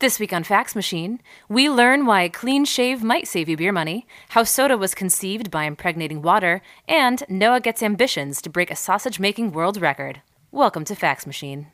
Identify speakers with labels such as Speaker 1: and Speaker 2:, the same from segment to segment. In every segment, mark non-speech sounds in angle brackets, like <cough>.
Speaker 1: This week on Fax Machine, we learn why a clean shave might save you beer money, how soda was conceived by impregnating water, and Noah gets ambitions to break a sausage making world record. Welcome to Fax Machine.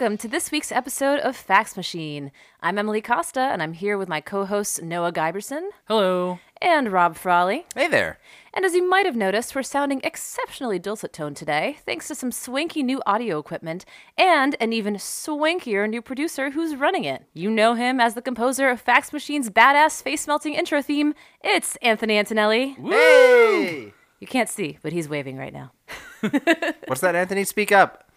Speaker 1: Welcome to this week's episode of Fax Machine. I'm Emily Costa, and I'm here with my co hosts Noah Giberson
Speaker 2: Hello.
Speaker 1: and Rob Frawley.
Speaker 3: Hey there.
Speaker 1: And as you might have noticed, we're sounding exceptionally dulcet tone today, thanks to some swanky new audio equipment and an even swankier new producer who's running it. You know him as the composer of Fax Machine's badass face melting intro theme. It's Anthony Antonelli.
Speaker 3: Hey.
Speaker 1: You can't see, but he's waving right now. <laughs>
Speaker 3: What's that, Anthony? Speak up.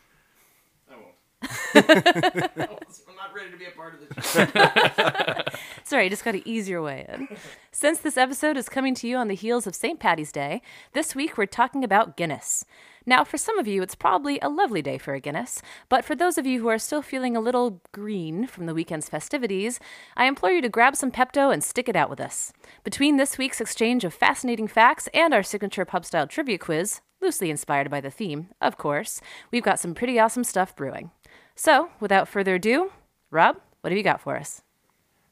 Speaker 3: <laughs>
Speaker 2: I'm not ready to be a part of this. <laughs> <laughs>
Speaker 1: Sorry, I just got ease your way in. Since this episode is coming to you on the heels of St. Patty's Day, this week we're talking about Guinness. Now, for some of you, it's probably a lovely day for a Guinness, but for those of you who are still feeling a little green from the weekend's festivities, I implore you to grab some Pepto and stick it out with us. Between this week's exchange of fascinating facts and our signature pub style trivia quiz, loosely inspired by the theme, of course, we've got some pretty awesome stuff brewing. So, without further ado, Rob, what have you got for us?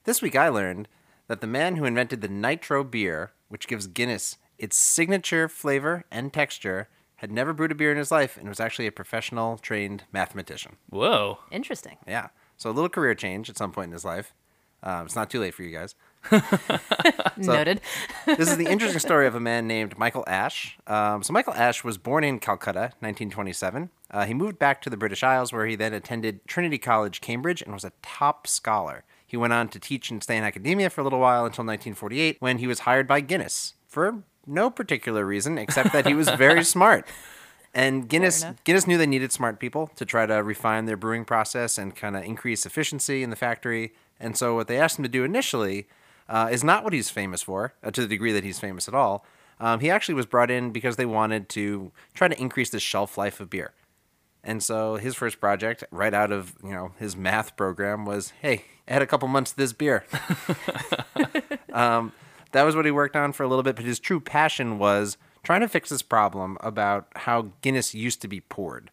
Speaker 3: This week I learned that the man who invented the nitro beer, which gives Guinness its signature flavor and texture, had never brewed a beer in his life and was actually a professional trained mathematician.
Speaker 2: Whoa.
Speaker 1: Interesting.
Speaker 3: Yeah. So a little career change at some point in his life. Um, it's not too late for you guys. <laughs>
Speaker 1: Noted. <laughs>
Speaker 3: this is the interesting story of a man named Michael Ash. Um, so Michael Ash was born in Calcutta, 1927. Uh, he moved back to the British Isles, where he then attended Trinity College, Cambridge, and was a top scholar. He went on to teach and stay in academia for a little while until 1948, when he was hired by Guinness for no particular reason except that he was very <laughs> smart. And Guinness. Guinness knew they needed smart people to try to refine their brewing process and kind of increase efficiency in the factory. And so what they asked him to do initially uh, is not what he's famous for, uh, to the degree that he's famous at all. Um, he actually was brought in because they wanted to try to increase the shelf life of beer. And so his first project, right out of you know his math program, was hey, add a couple months to this beer. <laughs> um, that was what he worked on for a little bit, but his true passion was trying to fix this problem about how Guinness used to be poured.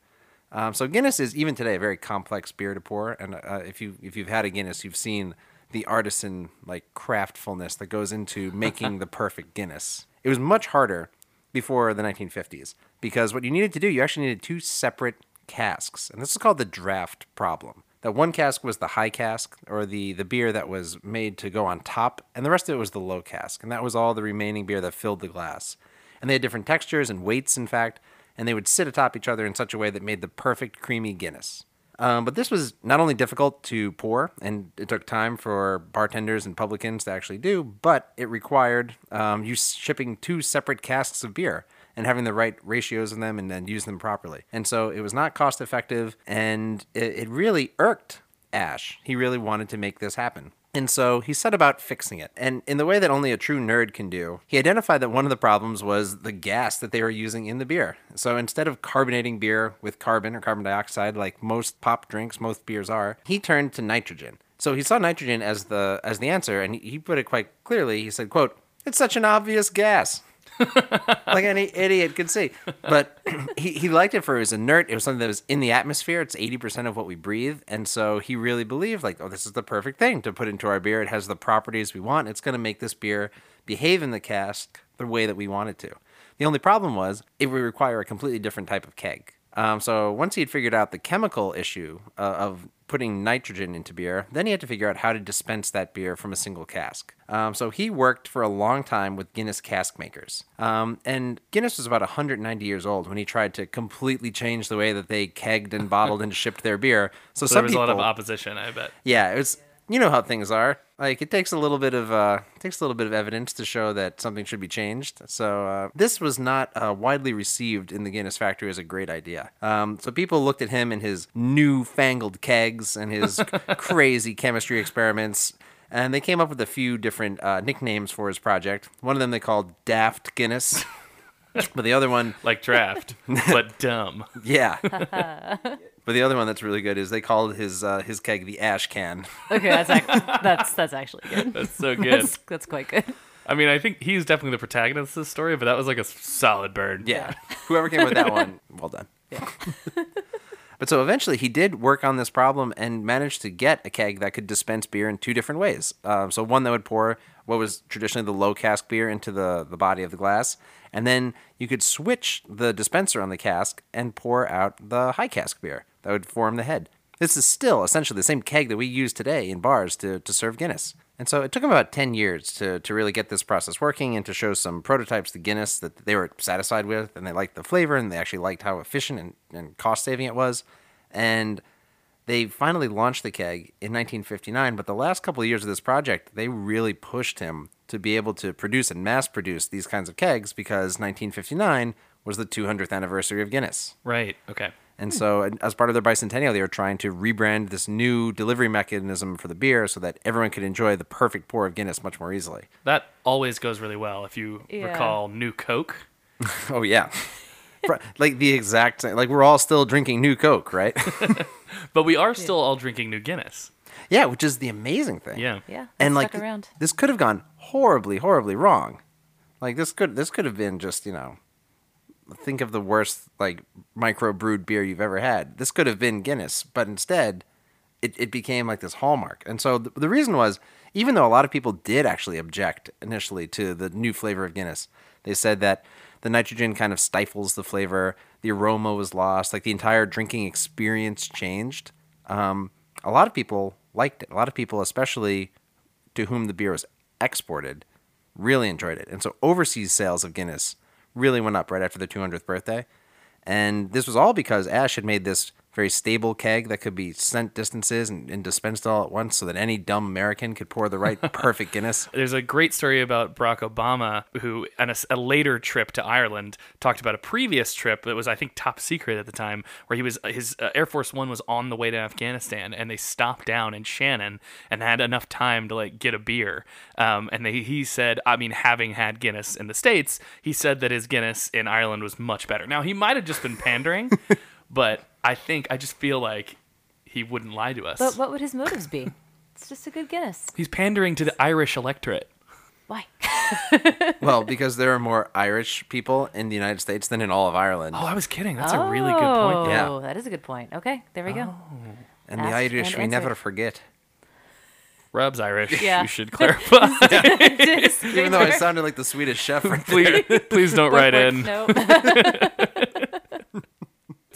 Speaker 3: Um, so Guinness is even today a very complex beer to pour, and uh, if you if you've had a Guinness, you've seen the artisan like craftfulness that goes into making the perfect Guinness. It was much harder before the 1950s because what you needed to do, you actually needed two separate casks, and this is called the draft problem. That one cask was the high cask, or the the beer that was made to go on top, and the rest of it was the low cask, and that was all the remaining beer that filled the glass. And they had different textures and weights, in fact, and they would sit atop each other in such a way that made the perfect creamy Guinness. Um, but this was not only difficult to pour, and it took time for bartenders and publicans to actually do, but it required um, you shipping two separate casks of beer and having the right ratios in them and then use them properly. And so it was not cost effective, and it, it really irked Ash. He really wanted to make this happen. And so he set about fixing it. And in the way that only a true nerd can do, he identified that one of the problems was the gas that they were using in the beer. So instead of carbonating beer with carbon or carbon dioxide, like most pop drinks, most beers are, he turned to nitrogen. So he saw nitrogen as the as the answer, and he put it quite clearly. He said, "quote It's such an obvious gas." <laughs> like any idiot could see. But <clears throat> he, he liked it for it was inert. It was something that was in the atmosphere. It's 80% of what we breathe. And so he really believed, like, oh, this is the perfect thing to put into our beer. It has the properties we want. It's going to make this beer behave in the cask the way that we want it to. The only problem was it would require a completely different type of keg. Um, so once he had figured out the chemical issue uh, of putting nitrogen into beer, then he had to figure out how to dispense that beer from a single cask. Um, so he worked for a long time with Guinness cask makers. Um, and Guinness was about 190 years old when he tried to completely change the way that they kegged and bottled <laughs> and shipped their beer. So,
Speaker 2: So there was
Speaker 3: people,
Speaker 2: a lot of opposition, I bet.
Speaker 3: yeah, it was you know how things are. Like it takes a little bit of uh, takes a little bit of evidence to show that something should be changed. So uh, this was not uh, widely received in the Guinness factory as a great idea. Um, so people looked at him and his newfangled kegs and his <laughs> crazy chemistry experiments. And they came up with a few different uh, nicknames for his project. One of them they called Daft Guinness, <laughs> but the other one
Speaker 4: Like draft, but <laughs> dumb.
Speaker 3: Yeah. But the other one that's really good is they called his uh, his keg the ash can.
Speaker 1: Okay, that's ac- <laughs> that's that's actually good. <laughs>
Speaker 4: That's so good.
Speaker 1: That's that's quite good.
Speaker 4: I mean, I think he's definitely the protagonist of this story, but that was like a solid burn.
Speaker 3: Yeah. Whoever came up with that one, <laughs> well done.
Speaker 1: Yeah.
Speaker 3: But so eventually he did work on this problem and managed to get a keg that could dispense beer in two different ways. Um, so one that would pour what was traditionally the low cask beer into the, the body of the glass, and then you could switch the dispenser on the cask and pour out the high cask beer that would form the head. This is still essentially the same keg that we use today in bars to, to serve Guinness. And so it took him about 10 years to, to really get this process working and to show some prototypes to Guinness that they were satisfied with and they liked the flavor and they actually liked how efficient and, and cost saving it was. And they finally launched the keg in 1959, but the last couple of years of this project, they really pushed him to be able to produce and mass produce these kinds of kegs because 1959 was the 200th anniversary of Guinness.
Speaker 4: Right. Okay.
Speaker 3: And so, as part of their bicentennial, they were trying to rebrand this new delivery mechanism for the beer so that everyone could enjoy the perfect pour of Guinness much more easily.
Speaker 4: That always goes really well. If you
Speaker 1: Yeah.
Speaker 4: recall New Coke, <laughs>
Speaker 3: Oh, yeah. Like the exact same, like we're all still drinking new Coke, right? <laughs>
Speaker 4: but we are still all drinking New Guinness.
Speaker 3: yeah, which is the amazing thing.
Speaker 4: Yeah.
Speaker 1: Yeah.
Speaker 3: and like
Speaker 1: around.
Speaker 3: this could have gone horribly, horribly wrong. Like this could this could have been just you know, think of the worst like micro brewed beer you've ever had. This could have been Guinness, but instead, it, it became like this hallmark. And so the, the reason was, even though a lot of people did actually object initially to the new flavor of Guinness, they said that the nitrogen kind of stifles the flavor, the aroma was lost, like the entire drinking experience changed. Um, a lot of people liked it. A lot of people, especially to whom the beer was exported, really enjoyed it. And so overseas sales of Guinness really went up right after the 200th birthday. And this was all because Ash had made this very stable keg that could be sent distances and, and dispensed all at once so that any dumb American could pour the right <laughs> perfect Guinness.
Speaker 4: There's a great story about Barack Obama, who, on a later trip to Ireland, talked about a previous trip that was, I think, top secret at the time, where he was his uh, Air Force One was on the way to Afghanistan, and they stopped down in Shannon and had enough time to like get a beer. Um, and they, he said, I mean, having had Guinness in the states, he said that his Guinness in Ireland was much better. Now he might have just been pandering, <laughs> but I think I just feel like he wouldn't lie to us.
Speaker 1: But what would his motives be? It's just a good Guinness.
Speaker 4: He's pandering to the Irish electorate.
Speaker 1: Why? <laughs> <laughs>
Speaker 3: well, because there are more Irish people in the United States than in all of Ireland.
Speaker 4: Oh, I was kidding. That's a really good point.
Speaker 3: Oh, yeah.
Speaker 1: Oh, that is a good point. Okay, there we go. Oh.
Speaker 3: and the Irish,
Speaker 1: and
Speaker 3: we never
Speaker 1: answered.
Speaker 3: forget.
Speaker 4: Rob's Irish.
Speaker 1: Yeah.
Speaker 4: You should clarify. <laughs>
Speaker 3: Even though I sounded like the Swedish chef. right
Speaker 4: please, please don't write in.
Speaker 1: No.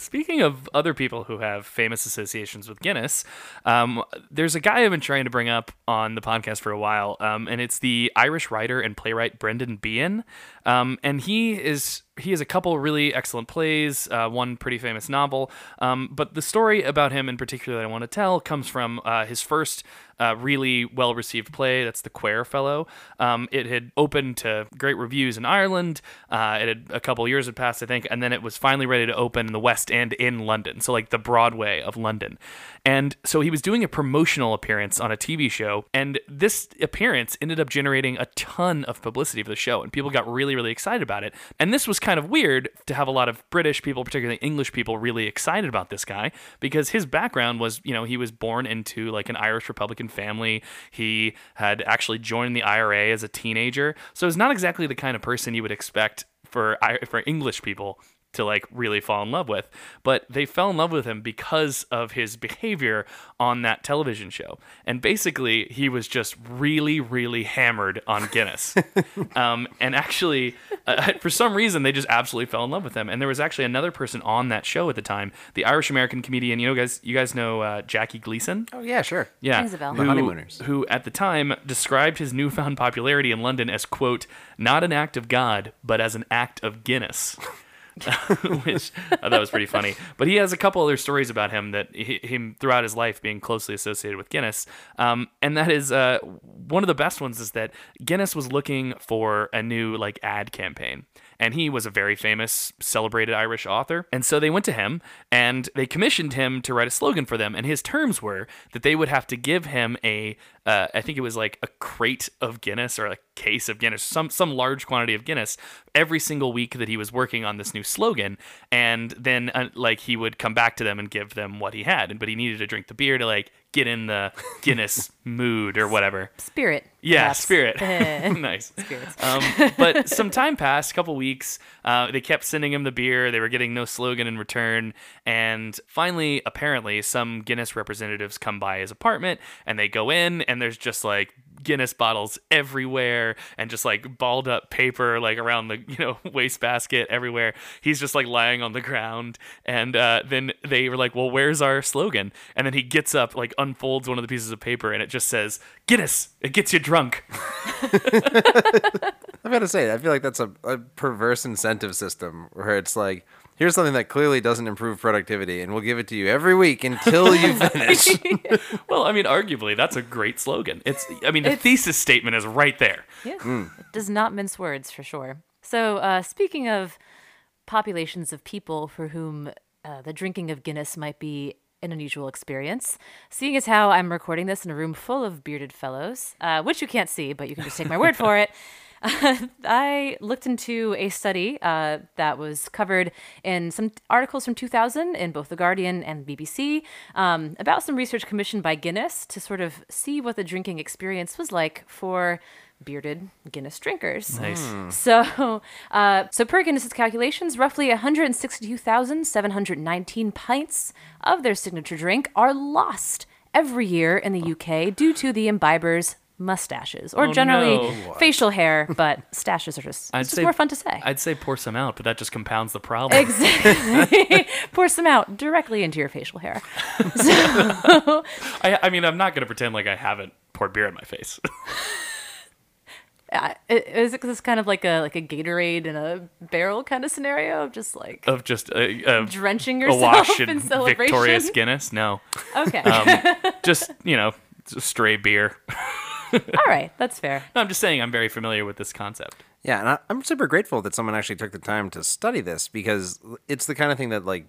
Speaker 4: Speaking of other people who have famous associations with Guinness, um, there's a guy I've been trying to bring up on the podcast for a while, um, and it's the Irish writer and playwright Brendan Behan. Um, and he is he has a couple really excellent plays, uh, one pretty famous novel. Um, but the story about him in particular that I want to tell comes from uh, his first uh, really well received play. That's The Quare Fellow. Um, it had opened to great reviews in Ireland. Uh, it had a couple years had passed, I think, and then it was finally ready to open in the West End in London. So, like the Broadway of London. And so he was doing a promotional appearance on a TV show, and this appearance ended up generating a ton of publicity for the show, and people got really, really excited about it. And this was kind of weird to have a lot of British people, particularly English people, really excited about this guy because his background was, you know, he was born into like an Irish Republican family. He had actually joined the IRA as a teenager, so he's not exactly the kind of person you would expect for for English people to like really fall in love with but they fell in love with him because of his behavior on that television show and basically he was just really really hammered on guinness <laughs> um, and actually uh, <laughs> for some reason they just absolutely fell in love with him and there was actually another person on that show at the time the irish american comedian you know guys you guys know uh, jackie gleason
Speaker 3: Oh yeah, sure.
Speaker 4: yeah,
Speaker 1: Rings a bell.
Speaker 3: The
Speaker 4: who,
Speaker 3: Honeymooners.
Speaker 4: who at the time described his newfound popularity in London as quote not an act of God, but as an act of Guinness. <laughs> <laughs> which I thought was pretty funny. But he has a couple other stories about him that he, him throughout his life being closely associated with Guinness. Um, and that is uh, one of the best ones is that Guinness was looking for a new like ad campaign. And he was a very famous, celebrated Irish author. And so they went to him and they commissioned him to write a slogan for them. And his terms were that they would have to give him a, uh, I think it was like a crate of Guinness or a case of Guinness, some some large quantity of Guinness every single week that he was working on this new slogan. And then uh, like he would come back to them and give them what he had. But he needed to drink the beer to like get in the Guinness <laughs> mood or whatever.
Speaker 1: Spirit.
Speaker 4: Yeah,
Speaker 1: perhaps.
Speaker 4: spirit. <laughs> nice. Um, but <laughs> some time passed, a couple weeks. Uh, they kept sending him the beer. They were getting no slogan in return. And finally, apparently, some Guinness representatives come by his apartment and they go in, and there's just like Guinness bottles everywhere and just like balled up paper like around the you know <laughs> wastebasket everywhere. He's just like lying on the ground, and uh, then they were like, "Well, where's our slogan?" And then he gets up, like unfolds one of the pieces of paper, and it just says, "Guinness, it gets you drunk." <laughs>
Speaker 3: I've got to say, I feel like that's a, a perverse incentive system where it's like, here's something that clearly doesn't improve productivity, and we'll give it to you every week until you <laughs> finish. <laughs>
Speaker 4: well, I mean, arguably, that's a great slogan. It's, I mean, the
Speaker 1: It's-
Speaker 4: thesis statement is right there.
Speaker 1: Yeah. It does not mince words for sure. So, uh, speaking of populations of people for whom uh, the drinking of Guinness might be an unusual experience, seeing as how I'm recording this in a room full of bearded fellows, uh, which you can't see, but you can just take my word for it. <laughs> <laughs> I looked into a study uh, that was covered in some articles from 2000 in both The Guardian and BBC um, about some research commissioned by Guinness to sort of see what the drinking experience was like for bearded Guinness drinkers.
Speaker 4: Nice. <laughs>
Speaker 1: So, uh, so per Guinness's calculations, roughly 162,719 pints of their signature drink are lost every year in the UK due to the imbibers' mustaches, or
Speaker 4: Oh,
Speaker 1: generally
Speaker 4: no.
Speaker 1: facial hair, <laughs> but stashes are just,
Speaker 4: I'd
Speaker 1: just
Speaker 4: say-
Speaker 1: more fun to say.
Speaker 4: I'd say pour some out, but that just compounds the problem.
Speaker 1: Exactly. <laughs> <laughs> Pour some out directly into your facial hair.
Speaker 4: I, I mean, I'm not going to pretend like I haven't poured beer in my face.
Speaker 1: Uh, is it this kind of like a like a Gatorade in a barrel kind of scenario of just like
Speaker 4: of just a, a,
Speaker 1: drenching
Speaker 4: a
Speaker 1: yourself
Speaker 4: wash
Speaker 1: in
Speaker 4: in
Speaker 1: celebration?
Speaker 4: Victoria's Guinness. No,
Speaker 1: Okay.
Speaker 4: um, just you know, just stray beer. <laughs>
Speaker 1: All right, that's fair.
Speaker 4: No, I'm just saying I'm very familiar with this concept.
Speaker 3: Yeah, and I, I'm super grateful that someone actually took the time to study this because it's the kind of thing that like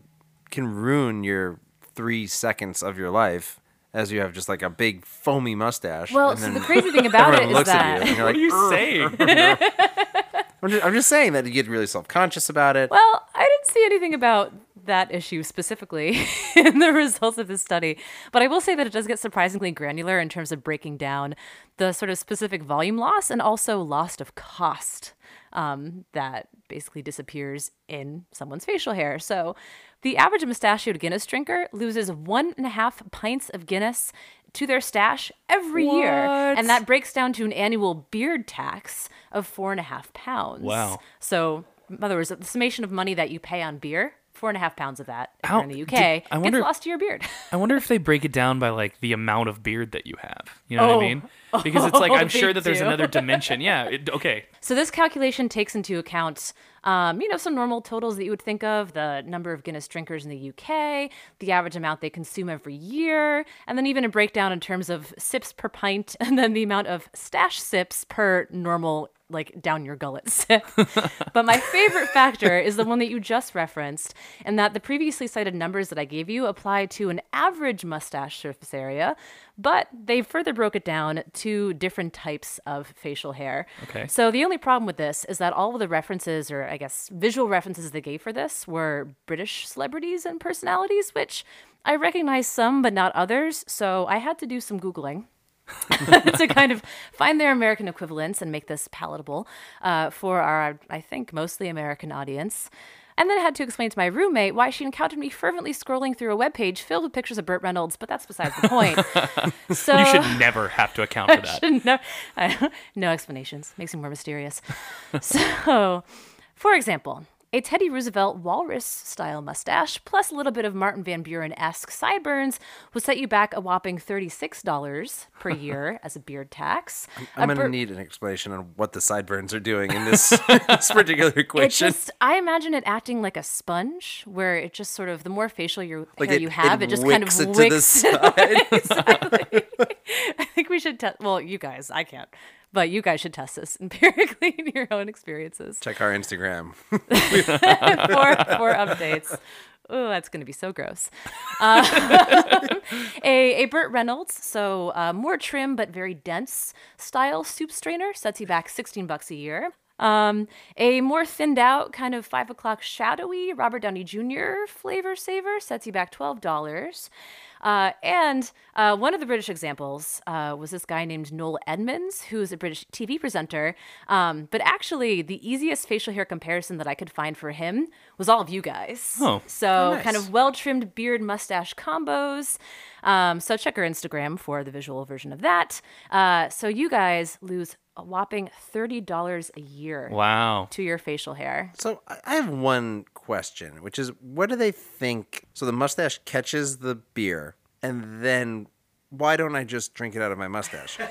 Speaker 3: can ruin your three seconds of your life as you have just like a big foamy mustache.
Speaker 1: Well,
Speaker 3: and
Speaker 1: so the crazy thing <laughs> about it
Speaker 3: everyone
Speaker 1: is
Speaker 3: looks at you
Speaker 1: that
Speaker 3: and you're
Speaker 4: What
Speaker 3: like,
Speaker 4: are you saying? <laughs>
Speaker 3: I'm just, I'm just saying that you get really self conscious about it.
Speaker 1: Well, I didn't see anything about that issue specifically <laughs> in the results of this study, but I will say that it does get surprisingly granular in terms of breaking down the sort of specific volume loss and also loss of cost um, that basically disappears in someone's facial hair. So, the average mustachioed Guinness drinker loses one and a half pints of Guinness to their stash every year, and that breaks down to an annual beard tax of four and a half pounds.
Speaker 4: Wow.
Speaker 1: So, in other words, the summation of money that you pay on beer, four and a half pounds of that
Speaker 4: How-
Speaker 1: in the UK,
Speaker 4: did- I wonder-
Speaker 1: gets lost to your beard. <laughs>
Speaker 4: I wonder if they break it down by like the amount of beard that you have. You know what
Speaker 1: Oh.
Speaker 4: I mean? Because it's like <laughs>
Speaker 1: Oh,
Speaker 4: I'm sure that there's
Speaker 1: do.
Speaker 4: another <laughs> dimension. Yeah. It, okay.
Speaker 1: so this calculation takes into account, um, you know, some normal totals that you would think of: the number of Guinness drinkers in the UK, the average amount they consume every year, and then even a breakdown in terms of sips per pint, and then the amount of stash sips per normal like down your gullet sip. <laughs> but my favorite factor is the one that you just referenced, and that the previously cited numbers that I gave you apply to an average mustache surface area, but they further broke it down to different types of facial hair.
Speaker 4: Okay.
Speaker 1: So the only problem with this is that all of the references, or I guess visual references they gave for this, were British celebrities and personalities, which I recognize some but not others. So I had to do some Googling. <laughs> to kind of find their American equivalents and make this palatable uh, for our, I think, mostly American audience. And then I had to explain to my roommate why she encountered me fervently scrolling through a webpage filled with pictures of Burt Reynolds, but that's besides the point. <laughs> so
Speaker 4: You should never have to account for <laughs> that.
Speaker 1: no, no explanations. Makes him more mysterious. so, for example, A Teddy Roosevelt walrus style mustache, plus a little bit of Martin Van Buren esque sideburns, will set you back a whopping $36 per <laughs> year as a beard tax.
Speaker 3: I'm
Speaker 1: A
Speaker 3: going to need an explanation on what the sideburns are doing in this, <laughs> this particular
Speaker 1: It just, I imagine it acting like a sponge, where it just sort of, the more facial your
Speaker 3: Like
Speaker 1: hair
Speaker 3: it-
Speaker 1: you have,
Speaker 3: it
Speaker 1: it, just kind of
Speaker 3: wicks it to the <laughs> side.
Speaker 1: exactly. I think we should test. Well, you guys, I can't, but you guys should test this <laughs> empirically in your own experiences
Speaker 3: Check our Instagram. <laughs> <laughs>
Speaker 1: for for updates. Oh, that's going to be so gross. Uh, a, a Burt Reynolds, so uh, more trim but very dense style soup strainer sets you back 16 bucks a year. Um, a more thinned out, kind of five o'clock shadowy Robert Downey Jr. flavor saver sets you back $12. Uh, and uh, one of the British examples uh, was this guy named Noel Edmonds, who's a British TV presenter. Um, but actually, the easiest facial hair comparison that I could find for him was all of you guys.
Speaker 4: Oh.
Speaker 1: So,
Speaker 3: nice.
Speaker 1: kind of well trimmed beard mustache combos. Um, so, check our Instagram for the visual version of that. Uh, so, you guys lose a whopping $30 a year
Speaker 4: Wow.
Speaker 1: to your facial hair.
Speaker 3: So I I have one question, which is what do they think? So the mustache catches the beer, and then why don't I just drink it out of my mustache? <laughs>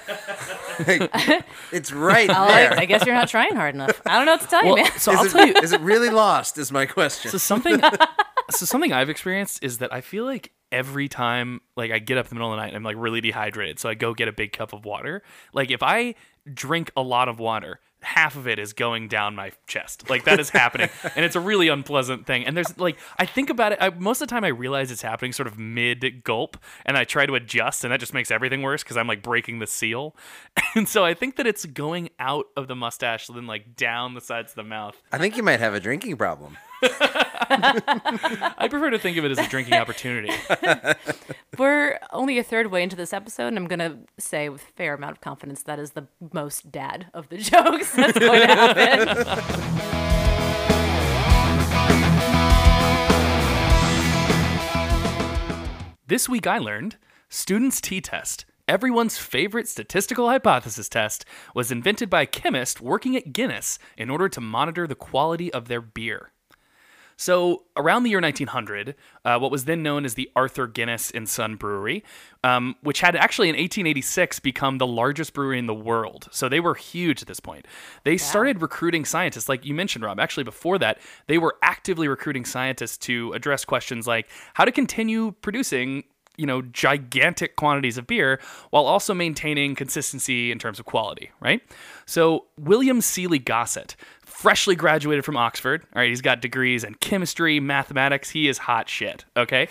Speaker 3: It's right
Speaker 1: I'll,
Speaker 3: there.
Speaker 1: I guess you're not trying hard enough. I don't know what to tell you, man.
Speaker 4: so
Speaker 3: is,
Speaker 4: I'll
Speaker 3: it,
Speaker 4: tell you.
Speaker 3: is it really lost? Is my question.
Speaker 4: So something. <laughs> so something I've experienced is that I feel like every time, like I get up in the middle of the night, and I'm like really dehydrated, so I go get a big cup of water. Like if I drink a lot of water. Half of it is going down my chest. Like that is happening. <laughs> and it's a really unpleasant thing. And there's like, I think about it, I, most of the time I realize it's happening sort of mid gulp and I try to adjust and that just makes everything worse because I'm like breaking the seal. <laughs> And so I think that it's going out of the mustache, then like down the sides of the mouth.
Speaker 3: I think you might have a drinking problem. <laughs>
Speaker 4: I prefer to think of it as a drinking opportunity. <laughs>
Speaker 1: We're only a third way into this episode, and I'm gonna say with fair amount of confidence that is the most dad of the <laughs> jokes that's going to happen.
Speaker 4: This week I learned Student's t-test. Everyone's favorite statistical hypothesis test was invented by a chemist working at Guinness in order to monitor the quality of their beer. So, around the year 1900, uh, what was then known as the Arthur Guinness and Son Brewery, um, which had actually in 1886 become the largest brewery in the world. So they were huge at this point. They started recruiting scientists, like you mentioned, Rob. Actually, before that, they were actively recruiting scientists to address questions like how to continue producing you know gigantic quantities of beer while also maintaining consistency in terms of quality right so william sealy gosset freshly graduated from oxford all right he's got degrees in chemistry mathematics he is hot shit okay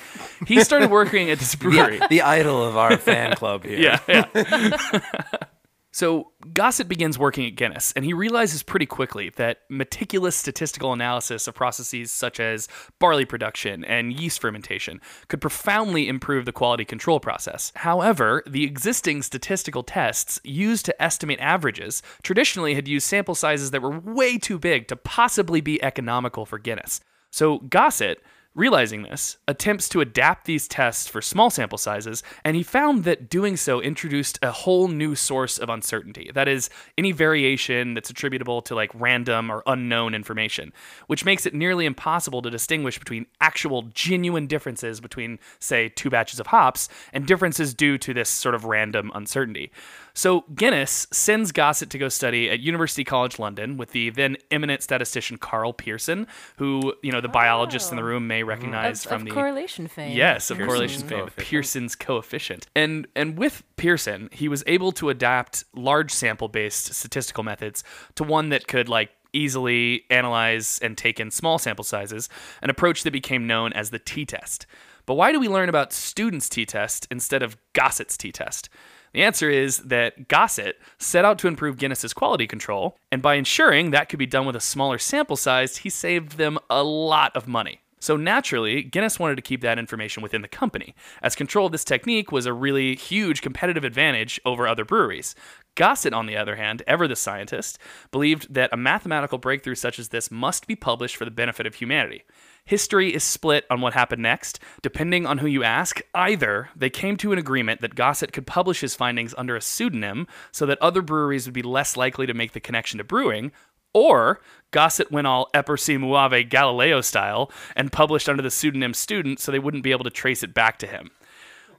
Speaker 4: he started working at this brewery
Speaker 5: the idol of our fan club here.
Speaker 4: yeah, yeah. <laughs> so Gosset begins working at Guinness, and he realizes pretty quickly that meticulous statistical analysis of processes such as barley production and yeast fermentation could profoundly improve the quality control process. However, the existing statistical tests used to estimate averages traditionally had used sample sizes that were way too big to possibly be economical for Guinness. So Gosset Realizing this, attempts to adapt these tests for small sample sizes, and he found that doing so introduced a whole new source of uncertainty. That is, any variation that's attributable to like random or unknown information, which makes it nearly impossible to distinguish between actual genuine differences between, say, two batches of hops and differences due to this sort of random uncertainty. So Guinness sends Gosset to go study at University College London with the then eminent statistician Karl Pearson, who you know the biologists in the oh. room may mm-hmm. recognize
Speaker 1: Of,
Speaker 4: from
Speaker 1: of
Speaker 4: the
Speaker 1: correlation fame.
Speaker 4: Yes, of
Speaker 3: Pearson's
Speaker 4: correlation fame,
Speaker 3: coefficient.
Speaker 4: Pearson's coefficient. And and with Pearson, he was able to adapt large sample based statistical methods to one that could like easily analyze and take in small sample sizes, an approach that became known as the t-test. But why do we learn about Student's t-test instead of Gosset's t-test? The answer is that Gosset set out to improve Guinness's quality control, and by ensuring that could be done with a smaller sample size, he saved them a lot of money. So naturally, Guinness wanted to keep that information within the company, as control of this technique was a really huge competitive advantage over other breweries. Gosset, on the other hand, ever the scientist, believed that a mathematical breakthrough such as this must be published for the benefit of humanity. History is split on what happened next. Depending on who you ask, either they came to an agreement that Gosset could publish his findings under a pseudonym so that other breweries would be less likely to make the connection to brewing, Or Gosset went all Eppur si muove Galileo style and published under the pseudonym Student so they wouldn't be able to trace it back to him.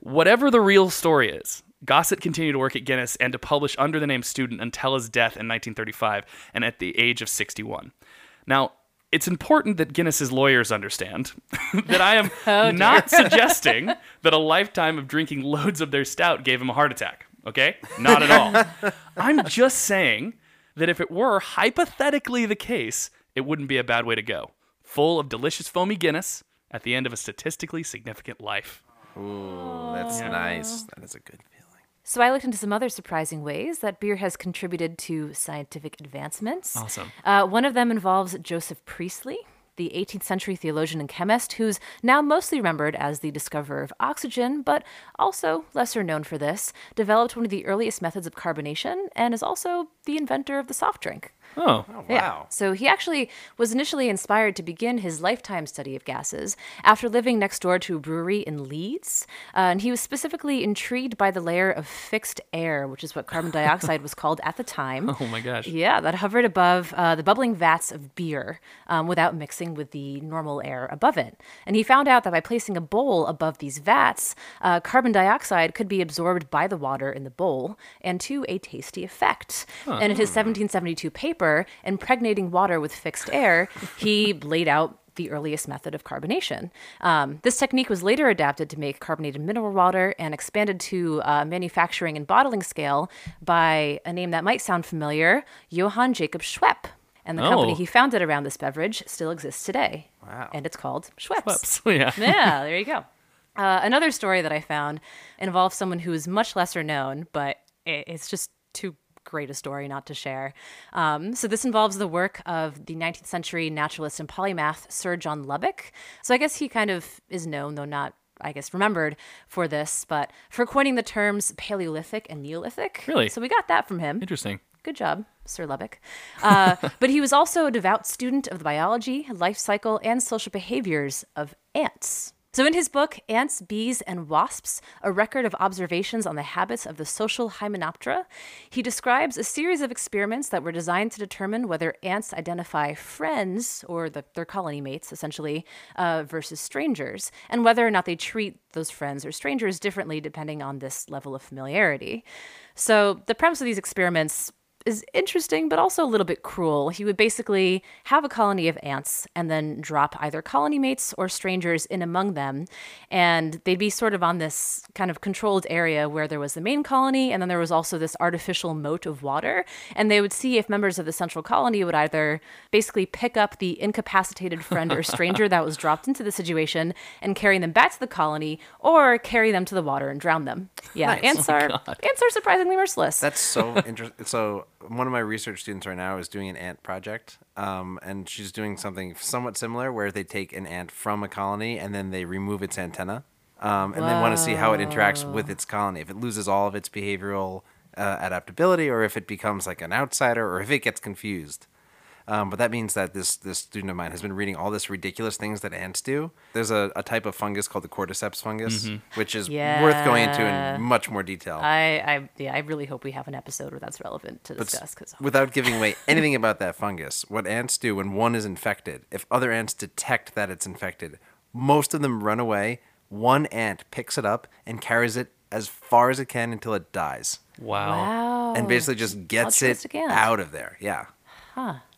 Speaker 4: Whatever the real story is, Gosset continued to work at Guinness and to publish under the name Student until his death in 1935 and at the age of 61. Now, it's important that Guinness's lawyers understand <laughs> that I am <laughs> oh, not suggesting that a lifetime of drinking loads of their stout gave him a heart attack. Okay? Not at all. <laughs> I'm just saying that if it were hypothetically the case, it wouldn't be a bad way to go. Full of delicious foamy Guinness at the end of a statistically significant life.
Speaker 3: Ooh, that's nice. That is a good feeling.
Speaker 1: So I looked into some other surprising ways that beer has contributed to scientific advancements.
Speaker 4: Awesome.
Speaker 1: Uh, one of them involves Joseph Priestley, the 18th century theologian and chemist who's now mostly remembered as the discoverer of oxygen, but also lesser known for this, developed one of the earliest methods of carbonation and is also the inventor of the soft drink.
Speaker 4: Oh,
Speaker 1: Yeah. So he actually was initially inspired to begin his lifetime study of gases after living next door to a brewery in Leeds. Uh, and he was specifically intrigued by the layer of fixed air, which is what carbon <laughs> dioxide was called at the time.
Speaker 4: oh my gosh.
Speaker 1: Yeah, that hovered above uh, the bubbling vats of beer um, without mixing with the normal air above it. And he found out that by placing a bowl above these vats, uh, carbon dioxide could be absorbed by the water in the bowl and to a tasty effect. And in his 1772 paper, Impregnating Water with Fixed Air, he laid out the earliest method of carbonation. Um, this technique was later adapted to make carbonated mineral water and expanded to uh, manufacturing and bottling scale by a name that might sound familiar Johann Jacob Schweppe. And the company
Speaker 4: Oh.
Speaker 1: he founded around this beverage still exists today.
Speaker 3: Wow.
Speaker 1: And it's called Schweppes.
Speaker 4: Whoops. <laughs> yeah.
Speaker 1: yeah, there you go. Uh, another story that I found involves someone who is much lesser known, but it's just too great a story not to share. Um, so this involves the work of the 19th century naturalist and polymath Sir John Lubbock. So I guess he kind of is known, though not. I guess remembered for this, but for coining the terms Paleolithic and Neolithic.
Speaker 4: Really?
Speaker 1: So we got that from him.
Speaker 4: Interesting.
Speaker 1: Good job, Sir Lubbock. Uh, <laughs> but he was also a devout student of the biology, life cycle, and social behaviors of ants. So, in his book, Ants, Bees, and Wasps A Record of Observations on the Habits of the Social Hymenoptera, he describes a series of experiments that were designed to determine whether ants identify friends, or the, their colony mates essentially, uh, versus strangers, and whether or not they treat those friends or strangers differently depending on this level of familiarity. So, the premise of these experiments is interesting, but also a little bit cruel. He would basically have a colony of ants and then drop either colony mates or strangers in among them. And they'd be sort of on this kind of controlled area where there was the main colony, and then there was also this artificial moat of water. And they would see if members of the central colony would either basically pick up the incapacitated friend or stranger that was dropped into the situation and carry them back to the colony, or carry them to the water and drown them. Yeah, oh ants are ants are surprisingly merciless.
Speaker 3: That's so <laughs> interesting. So one of my research students right now is doing an ant project, um, and she's doing something somewhat similar where they take an ant from a colony and then they remove its antenna, um, and they want to see how it interacts with its colony. If it loses all of its behavioral uh, adaptability, or if it becomes like an outsider, or if it gets confused. Um, but that means that this this student of mine has been reading all this ridiculous things that ants do. There's a, a type of fungus called the cordyceps fungus, which is worth going into in much more detail.
Speaker 1: I, I yeah, I really hope we have an episode where that's relevant to
Speaker 3: But s-
Speaker 1: discuss because
Speaker 3: without giving away <laughs> anything about that fungus, what ants do when one is infected, if other ants detect that it's infected, most of them run away. One ant picks it up and carries it as far as it can until it dies,
Speaker 4: Wow.
Speaker 1: wow,
Speaker 3: and basically just gets it out of there. Yeah.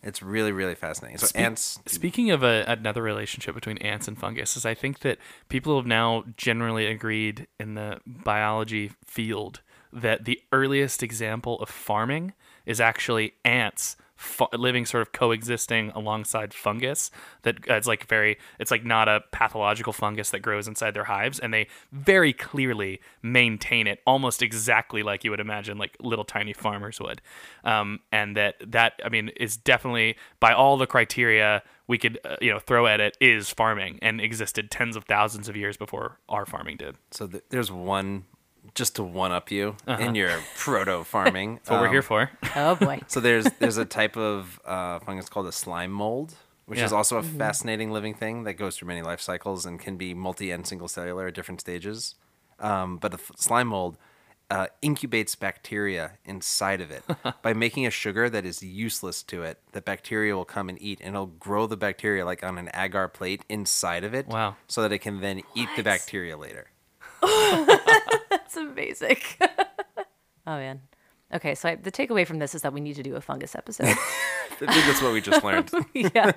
Speaker 3: It's really, really fascinating. So ants,
Speaker 4: Speaking of a, another relationship between ants and fungus, is I think that people have now generally agreed in the biology field that the earliest example of farming is actually ants fu- living sort of coexisting alongside fungus that uh, it's like very it's like not a pathological fungus that grows inside their hives and they very clearly maintain it almost exactly like you would imagine like little tiny farmers would. Um, and that that i mean is definitely by all the criteria we could uh, you know throw at it is farming and existed tens of thousands of years before our farming did.
Speaker 3: So th- there's one just to one up you in your proto <laughs> farming.
Speaker 4: that's what we're here for.
Speaker 1: Oh boy, <laughs>
Speaker 3: So there's there's a type of uh, fungus called a slime mold, which is also a fascinating living thing that goes through many life cycles and can be multi and single cellular at different stages. Um, but the f- slime mold, uh, incubates bacteria inside of it. <laughs> By making a sugar that is useless to it that bacteria will come and eat and it'll grow the bacteria like on an agar plate inside of it
Speaker 4: Wow.
Speaker 3: so that it can then eat the bacteria later
Speaker 1: That's amazing. <laughs> oh man. Okay, so I, the takeaway from this is that we need to do a fungus episode. <laughs>
Speaker 3: i think that's what we just learned <laughs>
Speaker 1: yeah.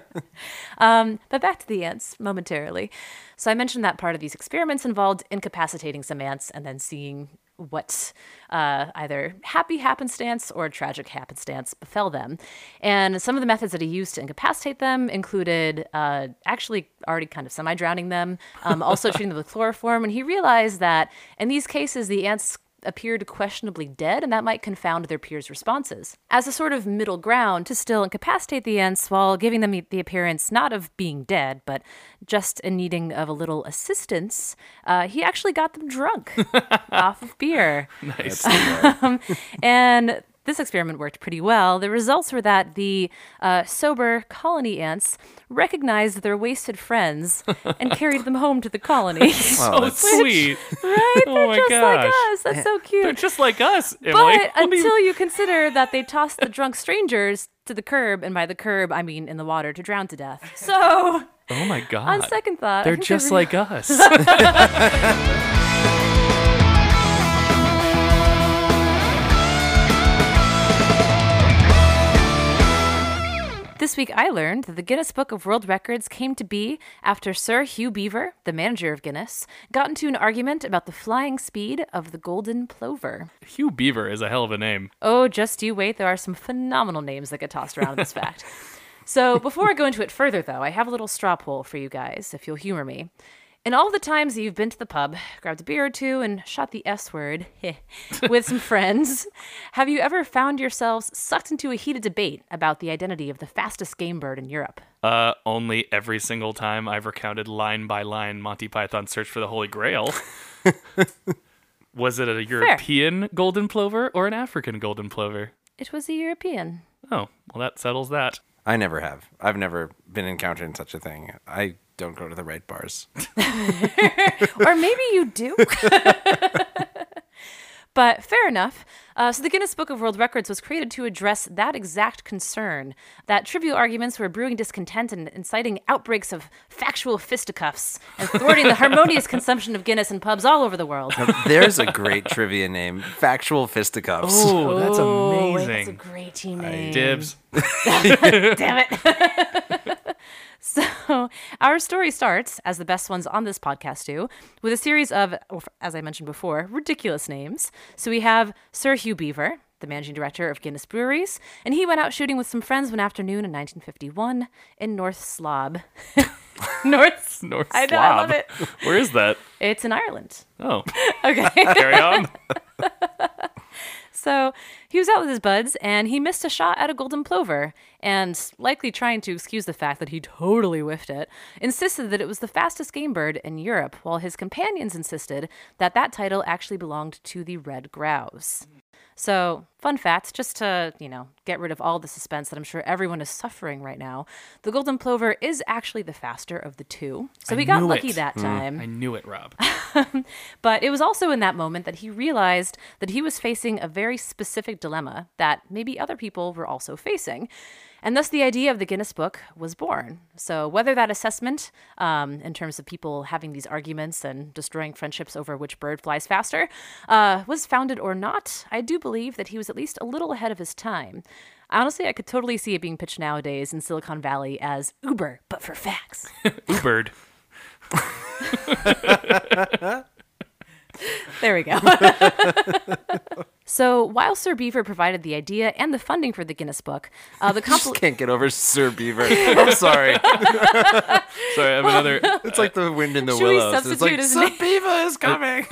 Speaker 1: Um, but back to the ants momentarily. So I mentioned that part of these experiments involved incapacitating some ants and then seeing what uh, either happy happenstance or tragic happenstance befell them. And some of the methods that he used to incapacitate them included uh, actually already kind of semi drowning them, um, also treating them with chloroform. And he realized that in these cases, the ants appeared questionably dead, and that might confound their peers' responses. As a sort of middle ground to still incapacitate the ants while giving them the appearance not of being dead, but just in needing of a little assistance, uh, he actually got them drunk <laughs> off of beer.
Speaker 4: Nice. <laughs>
Speaker 1: Um, and this experiment worked pretty well. The results were that the uh, sober colony ants recognized their wasted friends <laughs> and carried them home to the colony.
Speaker 4: so
Speaker 3: that's- <laughs>
Speaker 4: sweet.
Speaker 1: right?
Speaker 4: Oh
Speaker 1: They're
Speaker 4: my
Speaker 1: just like us. That's so cute.
Speaker 4: They're just like us, Emily.
Speaker 1: But <laughs>
Speaker 4: What do you-
Speaker 1: until you consider that they tossed the drunk strangers to the curb, and by the curb I mean in the water to drown to death. So,
Speaker 4: oh my god.
Speaker 1: on second thought,
Speaker 4: They're just
Speaker 1: really-
Speaker 4: like us.
Speaker 1: This week, I learned that the Guinness Book of World Records came to be after Sir Hugh Beaver, the manager of Guinness, got into an argument about the flying speed of the golden plover.
Speaker 4: Hugh Beaver is a hell of a name.
Speaker 1: Oh, just you wait. There are some phenomenal names that get tossed around in this fact. <laughs> So, before I go into it further, though, I have a little straw poll for you guys, if you'll humor me. In all the times that you've been to the pub, grabbed a beer or two, and shot the S word <laughs> with some friends, have you ever found yourselves sucked into a heated debate about the identity of the fastest game bird in Europe?
Speaker 4: Uh, only every single time I've recounted line by line Monty Python's Search for the Holy Grail. <laughs> Was it a European golden plover or an African golden plover?
Speaker 1: It was a European.
Speaker 4: Oh, well, that settles that.
Speaker 3: I never have. I've never been encountering such a thing. I don't go to the right bars. <laughs>
Speaker 1: Or maybe you do. <laughs> but fair enough. Uh, so the Guinness Book of World Records was created to address that exact concern that trivial arguments were brewing discontent and inciting outbreaks of factual fisticuffs and thwarting the <laughs> harmonious consumption of Guinness in pubs all over the world.
Speaker 3: there's a great trivia name factual fisticuffs
Speaker 4: Oh, that's
Speaker 1: Oh, wait,
Speaker 4: amazing.
Speaker 1: That's a great team name.
Speaker 4: Dibs. <laughs>
Speaker 1: Damn it. <laughs> so, <laughs> our story starts, as the best ones on this podcast do, with a series of, as I mentioned before, ridiculous names. So, we have Sir Hugh Beaver, the managing director of Guinness Breweries, and he went out shooting with some friends one afternoon in 1951 in North Slob. <laughs> North, <laughs>
Speaker 4: North
Speaker 1: I know, I love
Speaker 4: Slob.
Speaker 1: it.
Speaker 4: Where is that?
Speaker 1: It's in Ireland.
Speaker 4: Oh,
Speaker 1: Okay.
Speaker 4: carry on.
Speaker 1: So he was out with his buds and he missed a shot at a golden plover and, likely trying to excuse the fact that he totally whiffed it, insisted that it was the fastest game bird in Europe, while his companions insisted that that title actually belonged to the red grouse. So, fun fact, just to, you know, get rid of all the suspense that I'm sure everyone is suffering right now, the golden plover is actually the faster of the two. So
Speaker 4: I
Speaker 1: we got lucky
Speaker 4: it.
Speaker 1: that mm, time.
Speaker 4: I knew it, Rob. <laughs>
Speaker 1: But it was also in that moment that he realized that he was facing a very specific dilemma that maybe other people were also facing. And thus the idea of the Guinness Book was born. So, whether that assessment, um, in terms of people having these arguments and destroying friendships over which bird flies faster, uh, was founded or not, I do believe that he was at least a little ahead of his time. Honestly, I could totally see it being pitched nowadays in Silicon Valley as Uber, but for facts. <laughs>
Speaker 4: Ubird. <laughs>
Speaker 1: There we go. <laughs> so while Sir Beaver provided the idea and the funding for the Guinness Book, uh, the <laughs>
Speaker 3: just
Speaker 1: compl-
Speaker 3: can't get over Sir Beaver. <laughs> I'm sorry. <laughs>
Speaker 4: Sorry, I have another.
Speaker 3: It's like the wind in the
Speaker 1: Should we
Speaker 3: willows. It's like
Speaker 1: substitute his
Speaker 3: Sir
Speaker 1: name?"
Speaker 3: Beaver is coming.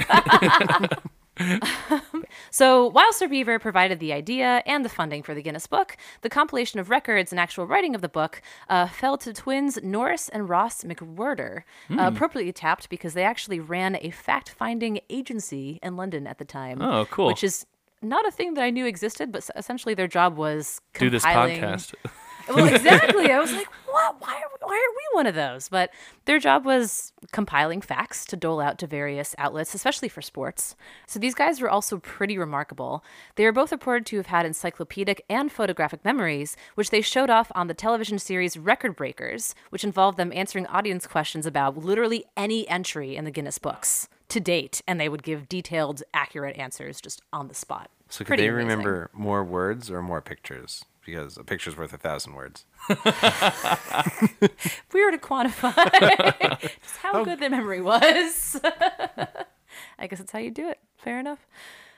Speaker 1: so while Sir Beaver provided the idea and the funding for the Guinness Book, the compilation of records and actual writing of the book uh, fell to twins Norris and Ross McWhirter, uh, appropriately tapped because they actually ran a fact-finding agency in London at the time.
Speaker 4: Oh, cool.
Speaker 1: Which is not a thing that I knew existed, but essentially their job was
Speaker 4: Do this podcast. <laughs>
Speaker 1: Well, exactly. I was <laughs> like, what? Why, are, why aren't we one of those? But their job was compiling facts to dole out to various outlets, especially for sports. So these guys were also pretty remarkable. They are both reported to have had encyclopedic and photographic memories, which they showed off on the television series Record Breakers, which involved them answering audience questions about literally any entry in the Guinness books to date, and they would give detailed, accurate answers just on the spot.
Speaker 3: So could
Speaker 1: Pretty
Speaker 3: they
Speaker 1: amazing.
Speaker 3: remember more words or more pictures? Because a picture's worth a thousand words. <laughs>
Speaker 1: if we were to quantify <laughs> just how good their memory was, <laughs> I guess that's how you do it. Fair enough.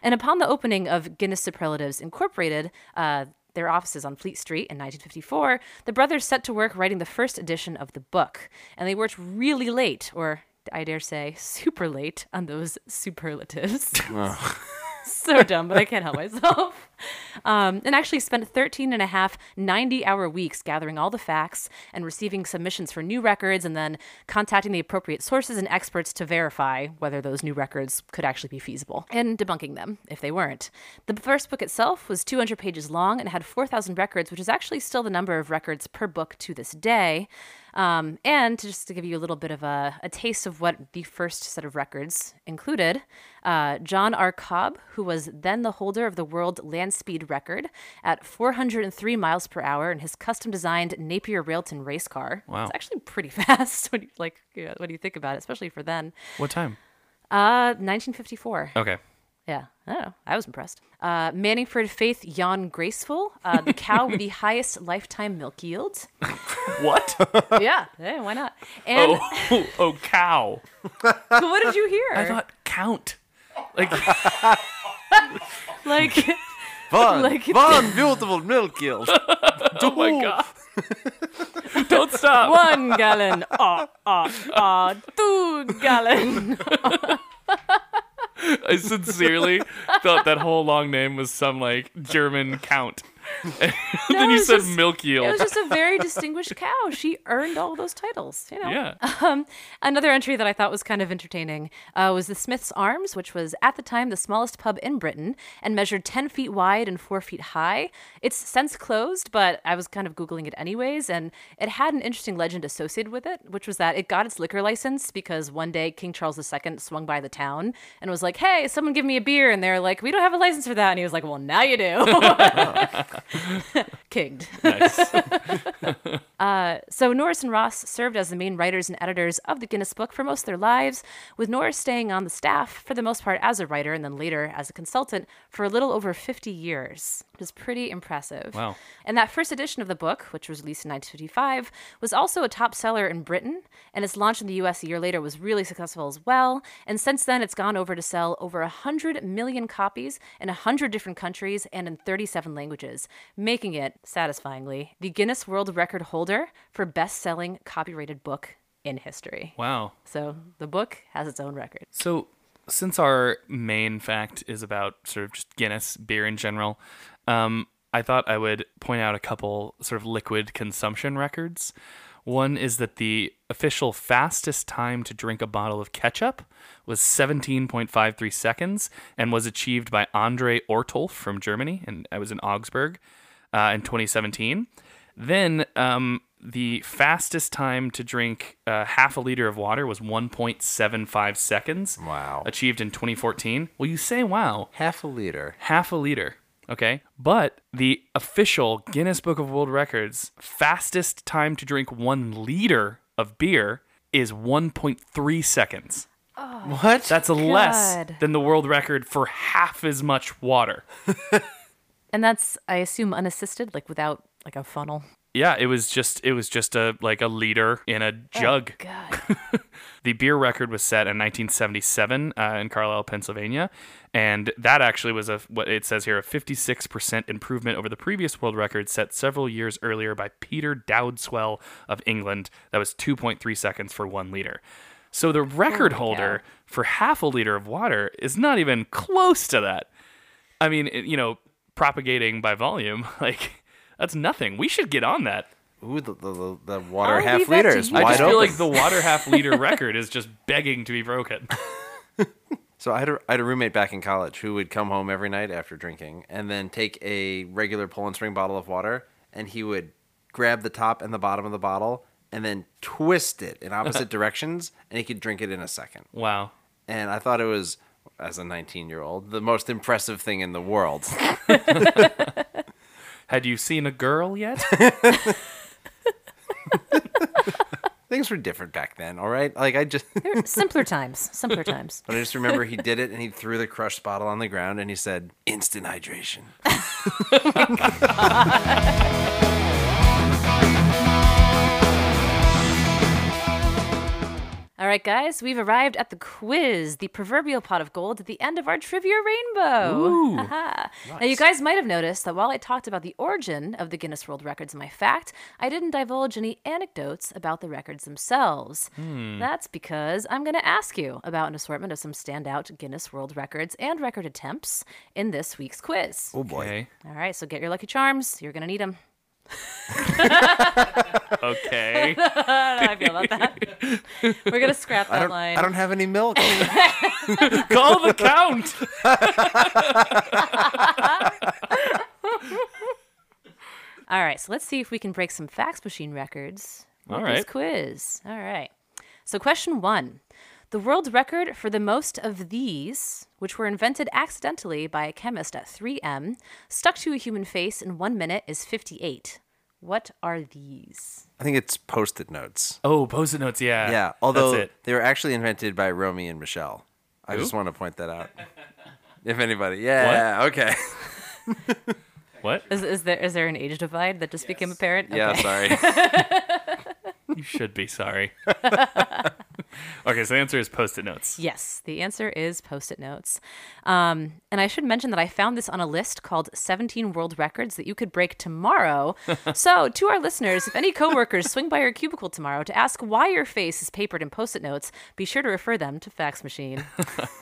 Speaker 1: And upon the opening of Guinness Superlatives Incorporated, uh, their offices on Fleet Street in 1954, the brothers set to work writing the first edition of the book. And they worked really late, or I dare say, super late, on those superlatives. <laughs> so dumb, but I can't help myself. Um, and actually spent 13 and a half 90 hour weeks gathering all the facts and receiving submissions for new records and then contacting the appropriate sources and experts to verify whether those new records could actually be feasible and debunking them if they weren't. The first book itself was 200 pages long and had 4,000 records, which is actually still the number of records per book to this day. Um, and just to give you a little bit of a, a taste of what the first set of records included, uh, John R. Cobb, who was then the holder of the world land speed record at 403 miles per hour in his custom designed Napier Railton race car.
Speaker 4: Wow.
Speaker 1: It's actually pretty <laughs> fast when you, like, yeah, when you think about it, especially for then.
Speaker 4: What time?
Speaker 1: Uh, 1954.
Speaker 4: Okay.
Speaker 1: Yeah, I don't know. I was impressed. Uh, Manningford Faith Jan Graceful, uh, the cow with the <laughs> highest lifetime milk yield. <laughs>
Speaker 4: What? <laughs>
Speaker 1: yeah, yeah, why not? And
Speaker 4: oh, oh, cow.
Speaker 1: what did you hear?
Speaker 4: I thought count. Like,
Speaker 1: like,
Speaker 3: Fun,
Speaker 1: Like-
Speaker 3: fun, beautiful milk yield.
Speaker 4: oh my god. Don't stop.
Speaker 1: one gallon, ah, ah, ah, two gallon.
Speaker 4: I sincerely thought that whole long name was some like German count. <laughs> Then
Speaker 1: it
Speaker 4: you said
Speaker 1: just-
Speaker 4: milk
Speaker 1: It
Speaker 4: yield.
Speaker 1: was just a very distinguished cow. She earned all those titles, you know.
Speaker 4: yeah.
Speaker 1: Um, another entry that I thought was kind of entertaining uh, was the Smith's Arms, which was at the time the smallest pub in Britain and measured 10 feet wide and 4 feet high. It's since closed, but I was kind of Googling it anyways, and it had an interesting legend associated with it, which was that it got its liquor license because one day King Charles II swung by the town and was like, hey, someone give me a beer. And they're like, we don't have a license for that. And he was like, well, now you do. <laughs> <laughs> Kinged.
Speaker 4: Nice. <laughs>
Speaker 1: Uh, so Norris and Ross served as the main writers and editors of the Guinness Book for most of their lives, with Norris staying on the staff for the most part as a writer and then later as a consultant for a little over 50 years, which is pretty impressive.
Speaker 4: Wow.
Speaker 1: And that first edition of the book, which was released in 1955, was also a top seller in Britain, and its launch in the US a year later was really successful as well. And since then, it's gone over to sell over 100 million copies in 100 different countries and in 37 languages, making it, satisfyingly, the Guinness World Record holder for best selling copyrighted book in history.
Speaker 4: Wow.
Speaker 1: So the book has its own record.
Speaker 4: So, since our main fact is about sort of just Guinness beer in general, um, I thought I would point out a couple sort of liquid consumption records. One is that the official fastest time to drink a bottle of ketchup was 17.53 seconds and was achieved by Andre Ortolf from Germany, and I was in Augsburg uh, in 2017. Then um, the fastest time to drink uh, half a liter of water was 1.75 seconds.
Speaker 3: Wow.
Speaker 4: Achieved in 2014. Well, you say wow,
Speaker 3: Half a liter.
Speaker 4: half a liter. Okay. But the official Guinness Book of World Records fastest time to drink one liter of beer is 1.3 seconds.
Speaker 3: Oh, what?
Speaker 4: That's less than the world record for half as much water. <laughs>
Speaker 1: And that's, I assume, unassisted, like without like a funnel.
Speaker 4: Yeah, it was just it was just a like a liter in a jug.
Speaker 1: God. <laughs>
Speaker 4: The beer record was set in 1977 uh, in Carlisle, Pennsylvania, and that actually was a what it says here a 56% improvement over the previous world record set several years earlier by Peter Dowdeswell of England. That was 2.3 seconds for one liter. So the record holder for half a liter of water is not even close to that. I mean, you know, propagating by volume, <laughs> like that's nothing. We should get on that.
Speaker 3: Ooh, the, the, the, the water
Speaker 1: I'll
Speaker 3: half
Speaker 1: leave that
Speaker 3: liter
Speaker 1: to
Speaker 3: is
Speaker 1: you.
Speaker 3: wide
Speaker 4: I just
Speaker 3: open.
Speaker 4: feel like the water half liter <laughs> record is just begging to be broken. <laughs>
Speaker 3: So I had, a, I had a roommate back in college who would come home every night after drinking and then take a regular Poland Spring bottle of water and he would grab the top and the bottom of the bottle and then twist it in opposite <laughs> directions, and he could drink it in a second.
Speaker 4: Wow.
Speaker 3: And I thought it was, as a 19 year old, the most impressive thing in the world.
Speaker 4: Had you seen a girl yet? <laughs>
Speaker 3: Things were different back then, all right? Like, I just.
Speaker 1: They're <laughs> simpler times. Simpler times.
Speaker 3: But I just remember he did it and he <laughs> threw the crushed bottle on the ground and he said, instant hydration.
Speaker 1: Oh All right, guys, we've arrived at the quiz, the proverbial pot of gold at the end of our trivia rainbow. Haha. <laughs> Now, you guys might have noticed that while I talked about the origin of the Guinness World Records in my fact, I didn't divulge any anecdotes about the records themselves. Hmm. That's because I'm going to ask you about an assortment of some standout Guinness World Records and record attempts in this week's quiz.
Speaker 3: Oh boy.
Speaker 4: Okay.
Speaker 1: All right, so get your lucky charms. You're going to need them.
Speaker 4: Okay. <laughs>
Speaker 1: I feel about that. We're going to scrap that
Speaker 3: I don't,
Speaker 1: line.
Speaker 3: I don't have any milk. <laughs>
Speaker 4: Call the count. <laughs>
Speaker 1: All right, so let's see if we can break some fax machine records. with This quiz. All right. So, question one The world record for the most of these, which were invented accidentally by a chemist at 3M, stuck to a human face in one minute, is 58. What are these?
Speaker 3: I think it's post it notes.
Speaker 4: Oh, post-it notes. Yeah.
Speaker 3: Yeah, although
Speaker 4: That's it.
Speaker 3: they were actually invented by Romy and Michele. I just want to point that out. If anybody. Yeah, okay. <laughs>
Speaker 4: What?
Speaker 1: Is, is there is there an age divide that just became apparent?
Speaker 3: Yeah, sorry. <laughs>
Speaker 4: You should be sorry. <laughs> okay, so the answer is post-it notes.
Speaker 1: Yes, the answer is post it notes. Um, and I should mention that I found this on a list called 17 World Records that you could break tomorrow. <laughs> so, to our listeners, if any coworkers swing by your cubicle tomorrow to ask why your face is papered in post it notes, be sure to refer them to Fax Machine.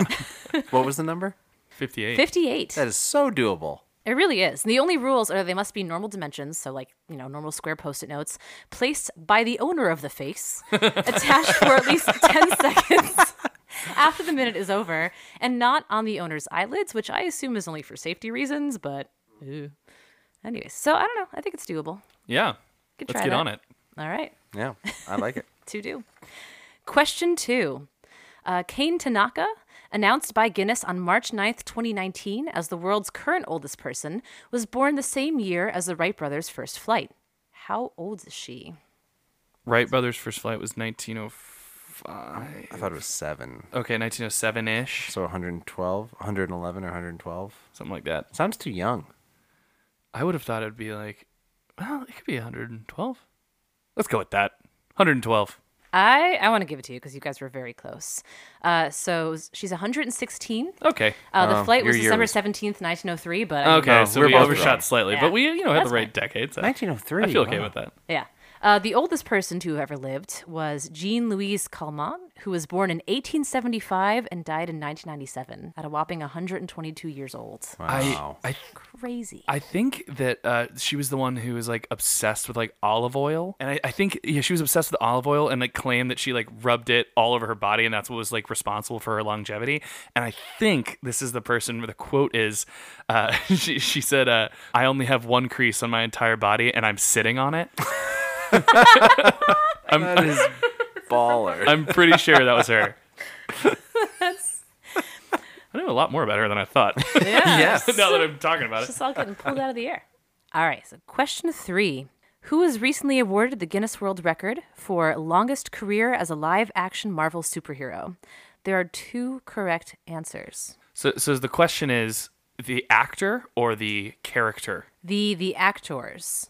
Speaker 1: <laughs>
Speaker 3: what was the number?
Speaker 4: 58.
Speaker 1: 58.
Speaker 3: That is so doable.
Speaker 1: It really is. And the only rules are they must be normal dimensions, so like, you know, normal square post it notes, placed by the owner of the face, <laughs> attached for at least 10 seconds <laughs> after the minute is over, and not on the owner's eyelids, which I assume is only for safety reasons, but. Ew. Anyways, so I don't know. I think it's doable.
Speaker 4: Yeah.
Speaker 1: Could
Speaker 4: Let's
Speaker 1: try
Speaker 4: get
Speaker 1: that.
Speaker 4: on it.
Speaker 1: All right.
Speaker 3: Yeah, I like it. <laughs>
Speaker 1: To do. Question two. Uh, Kane Tanaka, announced by Guinness on March 9th, 2019, as the world's current oldest person, was born the same year as the Wright brothers' first flight. How old is she?
Speaker 4: Wright Brothers' first flight was 1905.
Speaker 3: I thought it was seven.
Speaker 4: Okay, 1907-ish,
Speaker 3: So 112, 111 or 112.
Speaker 4: something like that.
Speaker 3: Sounds too young.
Speaker 4: I would have thought it would be like, well, it could be 112. Let's go with that. 112.
Speaker 1: I, I want to give it to you because you guys were very close. Uh, so she's 116.
Speaker 4: Okay.
Speaker 1: Uh, the
Speaker 3: Oh,
Speaker 1: flight was
Speaker 3: your year
Speaker 1: December
Speaker 3: was-
Speaker 1: 17th, 1903, but I mean,
Speaker 4: Okay,
Speaker 3: No,
Speaker 4: so
Speaker 3: we're
Speaker 4: we
Speaker 3: both
Speaker 4: overshot
Speaker 3: wrong.
Speaker 4: slightly,
Speaker 1: Yeah.
Speaker 4: but we, you know, had
Speaker 1: That's
Speaker 4: the right
Speaker 1: fine.
Speaker 4: decades.
Speaker 3: 1903.
Speaker 4: I feel okay
Speaker 3: wow.
Speaker 4: with that.
Speaker 1: Yeah. Uh, the oldest person to have ever lived was Jeanne Louise Calment, who was born in 1875 and died in 1997 at a whopping 122 years old.
Speaker 3: Wow.
Speaker 4: I, I
Speaker 1: Crazy.
Speaker 4: I think that uh, she was the one who was like obsessed with like olive oil, and I, I think yeah she was obsessed with olive oil and like claimed that she like rubbed it all over her body, and that's what was like responsible for her longevity. And I think this is the person where the quote is, uh, <laughs> she she said, uh, "I only have one crease on my entire body, and I'm sitting on it." <laughs> <laughs> I'm
Speaker 3: that is baller.
Speaker 4: I'm pretty sure that was her. <laughs> I know a lot more about her than I thought. <laughs>
Speaker 1: yeah.
Speaker 3: yes.
Speaker 4: now that I'm talking about it.
Speaker 1: Just all getting pulled out of the air. All right. So, question three. Who was recently awarded the Guinness World Record for longest career as a live action Marvel superhero? There are two correct answers.
Speaker 4: So, so the question is the actor or the character?
Speaker 1: The the actors.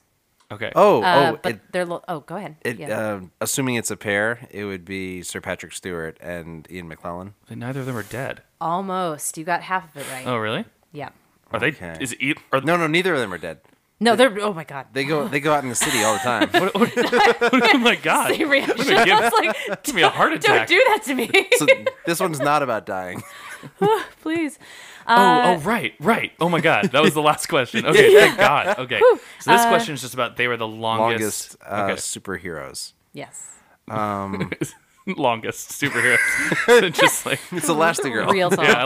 Speaker 4: Okay.
Speaker 3: Oh,
Speaker 1: Uh,
Speaker 3: oh,
Speaker 1: but
Speaker 3: it,
Speaker 1: they're lo- oh, go ahead.
Speaker 3: it,
Speaker 1: yeah.
Speaker 3: um, assuming it's a pair, it would be Sir Patrick Stewart and Ian McKellen.
Speaker 4: Then neither of them are dead.
Speaker 1: Almost. You got half of it right.
Speaker 4: Oh, really?
Speaker 1: Yeah.
Speaker 4: Are they?
Speaker 3: Okay.
Speaker 4: Is it? e- Are,
Speaker 3: No, no, neither of them are dead.
Speaker 1: No, they're. Oh my god.
Speaker 3: They go, they go out in the city all the time. <laughs>
Speaker 4: oh my <laughs> god!
Speaker 1: Same reaction.
Speaker 4: gonna give-
Speaker 1: I was like,
Speaker 4: Give me a heart attack.
Speaker 1: don't do that to me,
Speaker 3: so this one's not about dying. <laughs>
Speaker 1: please.
Speaker 4: oh, oh, right, right. Oh my god, that was the last question. Okay, thank God. Okay, so this question is just about they were the longest,
Speaker 3: Longest uh,
Speaker 4: okay.
Speaker 3: superheroes.
Speaker 1: Yes.
Speaker 3: Um,
Speaker 4: longest superhero. just like
Speaker 3: it's Elastigirl.
Speaker 1: Real talk.
Speaker 4: yeah,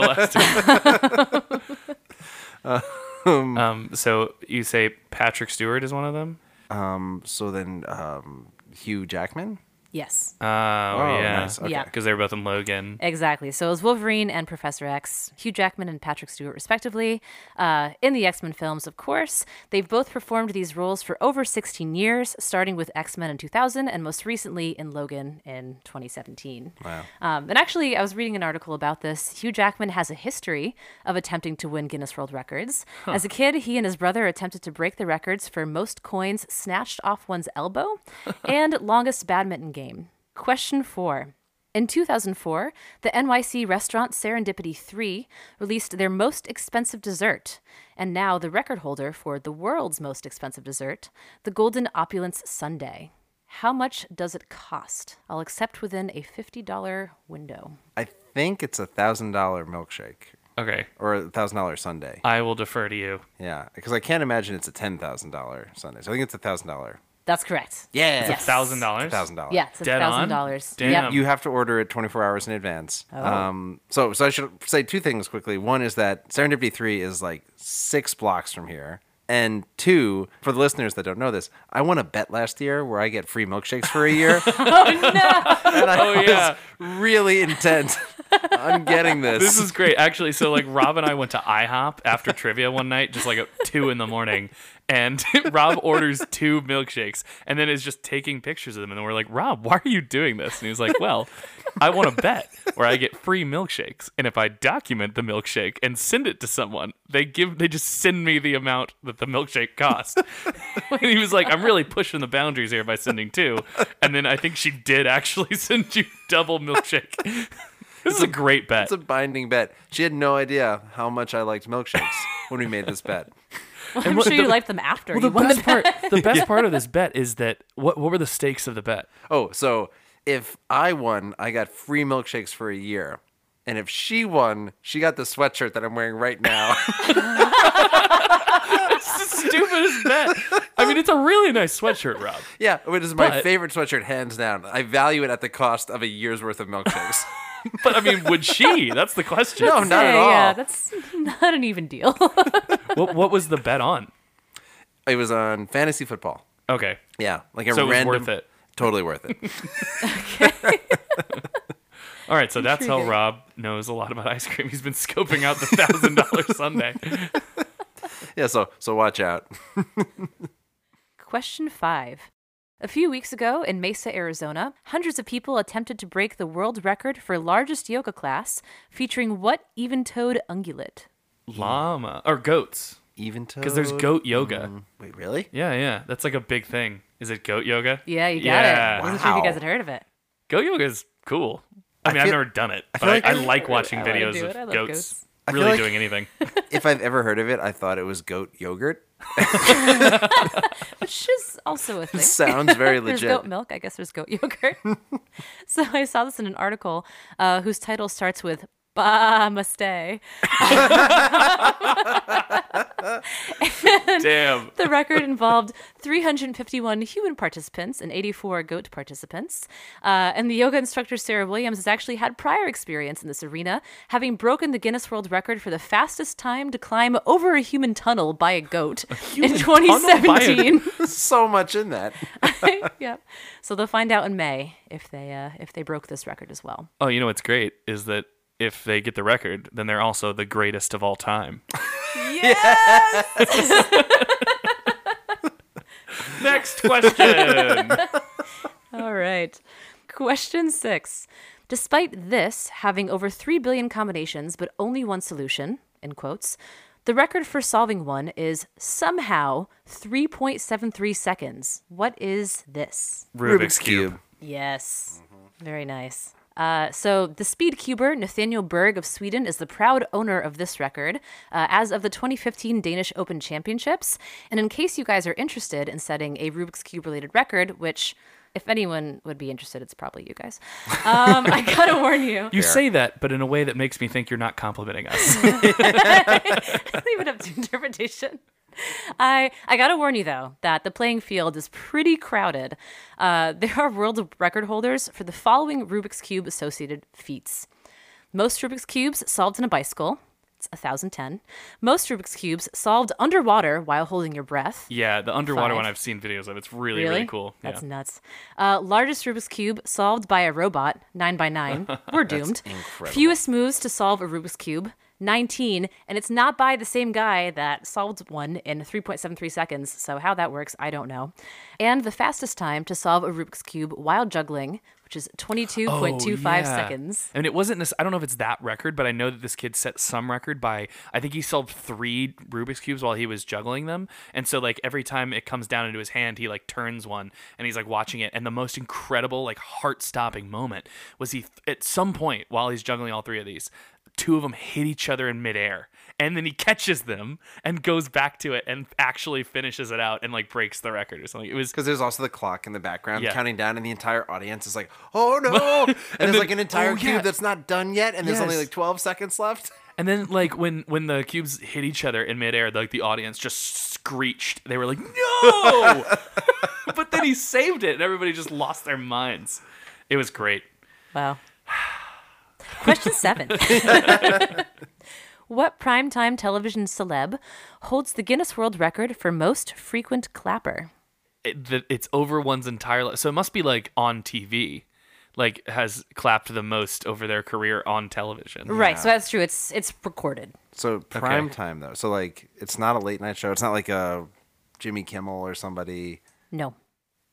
Speaker 4: Elastic. Um, so you say Patrick Stewart is one of them?
Speaker 3: Um, so then um, Hugh Jackman.
Speaker 1: Yes.
Speaker 4: Oh, yeah.
Speaker 3: nice. Okay.
Speaker 1: Yeah.
Speaker 4: Because they were both in Logan.
Speaker 1: Exactly. So it was Wolverine and Professor X, Hugh Jackman and Patrick Stewart, respectively. Uh, in the X Men films, of course, they've both performed these roles for over 16 years, starting with X Men in 2000 and most recently in Logan in 2017.
Speaker 3: Wow.
Speaker 1: Um, and actually, I was reading an article about this. Hugh Jackman has a history of attempting to win Guinness World Records. As a kid, he and his brother attempted to break the records for most coins snatched off one's elbow <laughs> and longest badminton game. Question four. In 2004, the NYC restaurant Serendipity 3 released their most expensive dessert, and now the record holder for the world's most expensive dessert, the Golden Opulence Sundae. How much does it cost? I'll accept within a $50 window.
Speaker 3: I think it's a thousand dollar milkshake
Speaker 4: Okay.
Speaker 3: or a thousand dollar sundae.
Speaker 4: I will defer to you.
Speaker 3: Yeah, because I can't imagine it's a ten thousand dollar sundae. So I think it's a thousand dollar.
Speaker 1: That's correct.
Speaker 3: Yeah,
Speaker 1: Yes.
Speaker 4: Thousand dollars.
Speaker 3: thousand dollars.
Speaker 1: Yeah, it's a
Speaker 4: Dead on?
Speaker 1: $1,000.
Speaker 4: Damn.
Speaker 1: Yep.
Speaker 3: You have to order it 24 hours in advance.
Speaker 1: Oh.
Speaker 3: Um, so, so I should say two things quickly. One is that Serendipity 3 is like six blocks from here. And two, for the listeners that don't know this, I won a bet last year where I get free milkshakes for a year. <laughs>
Speaker 1: Oh, no. <laughs>
Speaker 3: and I
Speaker 4: Oh, yeah.
Speaker 3: was really intent on getting this.
Speaker 4: This is great. Actually, so like Rob and I went to IHOP after trivia one night, just like at two in the morning. And <laughs> Rob orders two milkshakes and then is just taking pictures of them. And we're like, Rob, why are you doing this? And he's like, Well, I want to bet where I get free milkshakes. And if I document the milkshake and send it to someone, they give they just send me the amount that the milkshake cost. <laughs> and he was like, I'm really pushing the boundaries here by sending two. And then I think she did actually <laughs> send you double milkshake. This is a great bet.
Speaker 3: It's a binding bet. She had no idea how much I liked milkshakes when we made this bet.
Speaker 1: Well, I'm
Speaker 4: what-
Speaker 1: sure you
Speaker 4: the-
Speaker 1: liked them after.
Speaker 4: Well,
Speaker 1: you
Speaker 4: the
Speaker 1: won
Speaker 4: best
Speaker 1: the
Speaker 4: part, the <laughs> best part of this bet is that what what were the stakes of the bet?
Speaker 3: Oh, so if I won, I got free milkshakes for a year. And if she won, she got the sweatshirt that I'm wearing right now. <laughs>
Speaker 4: It's the stupidest bet. I mean, it's a really nice sweatshirt, Rob.
Speaker 3: yeah, it is my
Speaker 4: But-
Speaker 3: favorite sweatshirt, hands down. I value it at the cost of a year's worth of milkshakes. <laughs> <laughs>
Speaker 4: But I mean, would she? That's the question.
Speaker 3: no, not at all.
Speaker 1: Yeah, that's <laughs> not an even deal. <laughs>
Speaker 4: What what was the bet on?
Speaker 3: It was on fantasy football.
Speaker 4: Okay,
Speaker 3: Yeah, like a
Speaker 4: so it was
Speaker 3: random.
Speaker 4: worth it.
Speaker 3: Totally worth it. Okay.
Speaker 4: All right, so that's how
Speaker 1: Intriguing.
Speaker 4: Rob knows a lot about ice cream. He's been scoping out the thousand dollar sundae.
Speaker 3: yeah, so so watch out.
Speaker 1: Question five. A few weeks ago in Mesa, Arizona, hundreds of people attempted to break the world record for largest yoga class featuring what even toed ungulate?
Speaker 4: Llama or goats?
Speaker 3: Even toed?
Speaker 4: Because there's goat yoga. Mm.
Speaker 3: Wait, really?
Speaker 4: Yeah, yeah, that's like a big thing. Is it goat yoga?
Speaker 1: Yeah, you got
Speaker 4: Yeah.
Speaker 1: it. I wasn't sure if you guys had heard of it.
Speaker 4: Goat yoga is cool. I mean,
Speaker 3: I
Speaker 4: I've never done it, but I,
Speaker 3: like-
Speaker 4: I like watching videos
Speaker 1: do
Speaker 4: of
Speaker 1: it. I love
Speaker 4: goats,
Speaker 1: goats.
Speaker 3: I feel
Speaker 4: really
Speaker 3: like-
Speaker 4: doing anything. <laughs>
Speaker 3: if I've ever heard of it, I thought it was goat yogurt.
Speaker 1: Which is also a <laughs> thing.
Speaker 3: Sounds very <laughs> legit.
Speaker 1: there's goat milk. I guess there's goat yogurt. so I saw this in an article uh, whose title starts with "Ba Mustay." <laughs>
Speaker 4: Damn.
Speaker 1: The record involved 351 human participants and 84 goat participants. Uh, and the yoga instructor Sarah Williams has actually had prior experience in this arena, having broken the Guinness World Record for the fastest time to climb over a human tunnel by a goat in
Speaker 4: tunnel by a-
Speaker 1: 2017. <laughs>
Speaker 3: so much in that. <laughs>
Speaker 1: yep. So they'll find out in May if they uh, if they broke this record as well.
Speaker 4: Oh, you know what's great is that if they get the record, then they're also the greatest of all time. Yes. <laughs> Next question. <laughs>
Speaker 1: All right. Question six. Despite this having over 3 billion combinations but only one solution, in quotes, the record for solving one is somehow 3.73 seconds. What is this?
Speaker 4: Rubik's, cube.
Speaker 1: Yes. Mm-hmm. Very nice. Uh, so, the speed cuber Nathaniel Berg of Sweden is the proud owner of this record uh, as of the 2015 Danish Open Championships. And in case you guys are interested in setting a Rubik's Cube related record, which, if anyone would be interested, it's probably you guys, um, I <laughs> gotta warn you.
Speaker 4: You say that, but in a way that makes me think you're not complimenting us. <laughs> <laughs>
Speaker 1: leave it up to interpretation. <laughs> I I gotta warn you though that the playing field is pretty crowded. Uh, <laughs> there are world record holders for the following Rubik's cube associated feats: most Rubik's cubes solved in a bicycle, It's 1,010. Most Rubik's Cubes solved underwater while holding your breath.
Speaker 4: Yeah, the underwater
Speaker 1: Five.
Speaker 4: one I've seen videos of. It's really really, cool.
Speaker 1: That's
Speaker 4: yeah.
Speaker 1: nuts. Uh, largest Rubik's Cube solved by a robot, 9 by 9 <laughs> We're doomed.
Speaker 3: incredible.
Speaker 1: Fewest moves to solve a Rubik's Cube, 19. And it's not by the same guy that solved one in 3.73 seconds. So, how that works, I don't know. And the fastest time to solve a Rubik's Cube while juggling, which is 22.25
Speaker 4: Oh, yeah.
Speaker 1: seconds.
Speaker 4: And it wasn't. This, I don't know if it's that record, but I know that this kid set some record by. I think he solved three Rubik's cubes while he was juggling them, and so like every time it comes down into his hand, he like turns one and he's like watching it. And the most incredible, like heart-stopping moment was he at some point while he's juggling all three of these, two of them hit each other in midair. And then he catches them and goes back to it and actually finishes it out and like breaks the record or something. It was
Speaker 3: Because there's also the clock in the background
Speaker 4: Yeah.
Speaker 3: counting down, and the entire audience is like, "Oh no!" <laughs> and, there's
Speaker 4: then-
Speaker 3: like an entire
Speaker 4: oh,
Speaker 3: cube
Speaker 4: yeah.
Speaker 3: that's not done yet, and there's only like 12 seconds left.
Speaker 4: And then like when when the cubes hit each other in midair, like the audience just screeched. They were like, "No!" <laughs> but then he saved it, and everybody just lost their minds. It was great.
Speaker 1: Wow. <sighs> Question seven. <laughs> what primetime television celeb holds the Guinness World Record for most frequent clapper?
Speaker 4: It, the, it's over one's entire life, so it must be like on TV, like has clapped the most over their career on television.
Speaker 1: Right, so that's true. It's it's recorded.
Speaker 3: So prime time though. So like, it's not a late night show. It's not like a Jimmy Kimmel or somebody.
Speaker 1: No.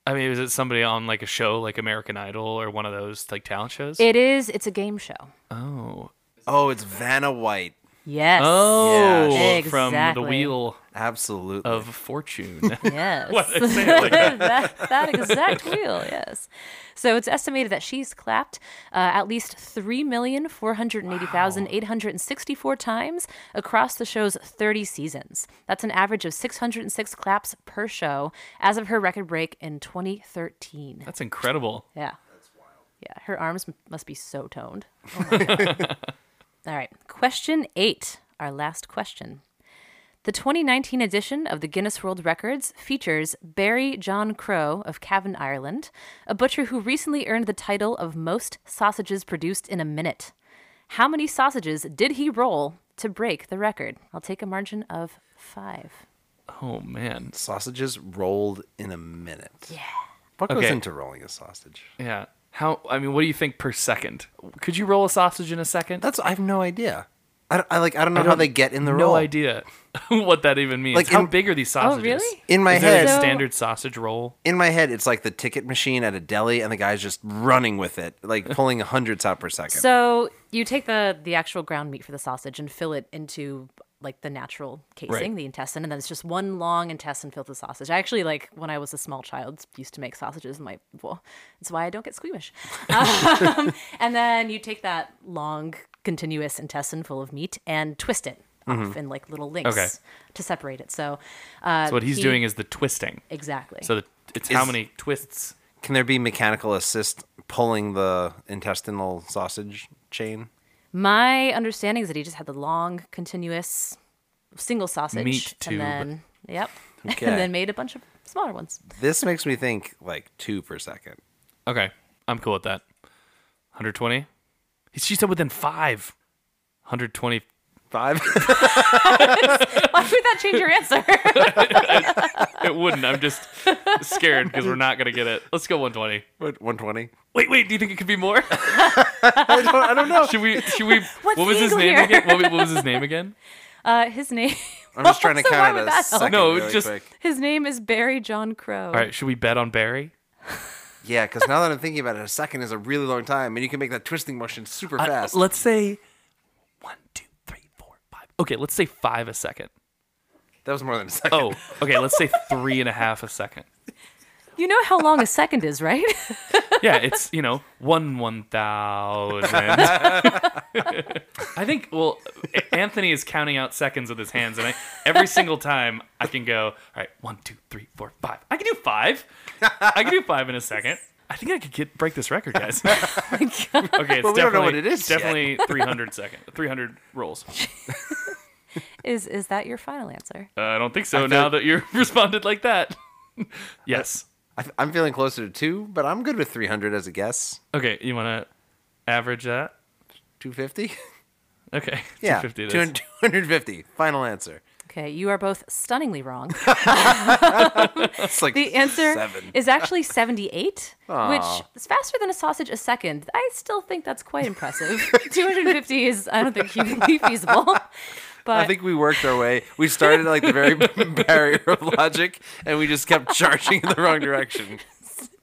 Speaker 4: I mean, is it somebody on like a show like American Idol or one of those like talent shows?
Speaker 1: It is. It's a game show.
Speaker 4: oh,
Speaker 3: Oh, it's Vanna White.
Speaker 1: Yes.
Speaker 4: oh,
Speaker 1: Yeah.
Speaker 4: from the Wheel
Speaker 3: Absolutely.
Speaker 4: of Fortune. <laughs>
Speaker 1: Yes.
Speaker 4: What did I say it like that?
Speaker 1: that, that exact wheel, yes. So it's estimated that she's clapped uh, at least 3,480,864 times across the show's 30 seasons. That's an average of 606 claps per show as of her record break in 2013.
Speaker 4: That's incredible.
Speaker 1: Yeah. That's wild. Yeah, her arms m- must be so toned. <laughs> Oh my God. All right, question eight, our last question. The 2019 edition of the Guinness World Records features Barry John Crow of Cavan, Ireland, a butcher who recently earned the title of most sausages produced in a minute. How many sausages did he roll to break the record? I'll take a margin of five.
Speaker 4: Oh man.
Speaker 3: Sausages rolled in a minute. Yeah. What goes
Speaker 4: Okay.
Speaker 3: into rolling a sausage?
Speaker 4: Yeah. How? I mean, what do you think per second? Could you roll a sausage in a second?
Speaker 3: That's I have no idea. I, I like I don't know how they get in the
Speaker 4: no
Speaker 3: roll.
Speaker 4: No idea <laughs> what that even means.
Speaker 3: Like,
Speaker 4: How
Speaker 3: in-
Speaker 4: big are these sausages?
Speaker 1: Oh,
Speaker 4: sausages?
Speaker 1: really?
Speaker 3: In my
Speaker 4: Is there
Speaker 3: head,
Speaker 4: a standard sausage roll?
Speaker 3: in my head, it's like the ticket machine at a deli, and the guy's just running with it, like <laughs> pulling hundreds out per second.
Speaker 1: So you take the the actual ground meat for the sausage and fill it into like the natural casing,
Speaker 4: Right.
Speaker 1: the intestine, and then it's just one long intestine filled with sausage. I actually like when I was a small child used to make sausages. in My well, that's why I don't get squeamish. <laughs> um, and then you take that long continuous intestine full of meat and twist it off in like little links
Speaker 4: Okay.
Speaker 1: to separate it. So, uh,
Speaker 4: So what he's
Speaker 1: he-
Speaker 4: doing is the twisting.
Speaker 1: exactly.
Speaker 4: So the, it's how many twists?
Speaker 3: Can there be mechanical assist pulling the intestinal sausage chain?
Speaker 1: My understanding is that he just had the long, continuous single sausage,
Speaker 4: Meat tube.
Speaker 1: and then yep, <laughs>
Speaker 3: Okay.
Speaker 1: and then made a bunch of smaller ones.
Speaker 3: This makes me think like two per second.
Speaker 4: Okay, I'm cool with that. 120. She said within five. 120.
Speaker 3: Five. <laughs>
Speaker 1: Why would that change your answer? <laughs>
Speaker 4: It wouldn't. I'm just scared because we're not gonna get it. Let's go 120.
Speaker 3: What, One twenty.
Speaker 4: Wait, wait. Do you think it could be more? <laughs>
Speaker 3: I don't. I don't know.
Speaker 4: Should we? Should we?
Speaker 1: What's
Speaker 4: what was his name
Speaker 1: here?
Speaker 4: again? What, what was his name again?
Speaker 1: uh, his name.
Speaker 3: I'm just trying to
Speaker 1: So
Speaker 3: count
Speaker 1: would
Speaker 3: it a second.
Speaker 4: No,
Speaker 3: really
Speaker 4: just-
Speaker 3: quick.
Speaker 1: His name is Barry John Crow.
Speaker 4: All right. Should we bet on Barry?
Speaker 3: Yeah, because now that I'm thinking about it, a second is a really long time, and you can make that twisting motion super
Speaker 4: Uh,
Speaker 3: fast.
Speaker 4: let's say one, two, three, four, five. Okay, let's say five a second.
Speaker 3: that was more than a second.
Speaker 4: Oh, okay. Let's say three and a half a second.
Speaker 1: You know how long a second is, right? <laughs>
Speaker 4: Yeah, it's you know one one thousand. I think. Well, Anthony is counting out seconds with his hands, and I, every single time I can go. All right, one, two, three, four, five. I can do five. I can do five in a second. I think I could get break this record, guys. <laughs> <laughs> okay, it's
Speaker 3: But we don't know what it is yet.
Speaker 4: definitely <laughs> three hundred second, three hundred rolls.
Speaker 1: is is that your final answer?
Speaker 4: Uh, I don't think so. now that you responded like that. yes.
Speaker 3: I, I'm feeling closer to two, but I'm good with 300 as a guess.
Speaker 4: Okay, you want to average that?
Speaker 3: 250.
Speaker 4: Okay.
Speaker 3: Yeah,
Speaker 4: 250 it is.
Speaker 3: 200 250. Final answer.
Speaker 1: Okay, you are both stunningly wrong. <laughs>
Speaker 3: It's like
Speaker 1: The answer
Speaker 3: seven.
Speaker 1: is actually 78, which is faster than a sausage a second. I still think that's quite impressive. 250 is, I don't think, humanly feasible. But <laughs>
Speaker 3: I think we worked our way. We started at like the very <laughs> barrier of logic, and we just kept charging in the wrong direction.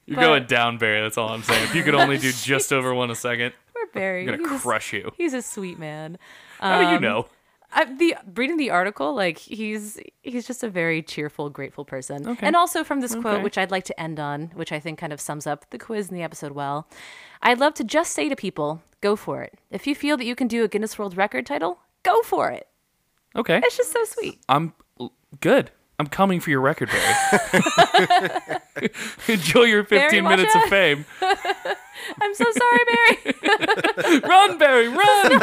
Speaker 4: You're
Speaker 1: but-
Speaker 4: going down, Barry. That's all I'm saying. If you could only do just over one a second,
Speaker 1: we're Barry.
Speaker 4: I'm gonna
Speaker 1: he's,
Speaker 4: crush you.
Speaker 1: He's a sweet man.
Speaker 4: How do you
Speaker 1: Um,
Speaker 4: know?
Speaker 1: I, the reading the article, like he's he's just a very cheerful, grateful person.
Speaker 4: Okay.
Speaker 1: And also from this quote, which I'd like to end on, which I think kind of sums up the quiz and the episode well. I'd love to just say to people, go for it. If you feel that you can do a Guinness World Record title, go for it.
Speaker 4: Okay.
Speaker 1: It's just so sweet.
Speaker 4: I'm good. I'm coming for your record, Barry. <laughs> Enjoy your 15
Speaker 1: watch
Speaker 4: minutes of fame. <laughs>
Speaker 1: I'm so sorry, Barry. <laughs>
Speaker 4: Run, Barry, run!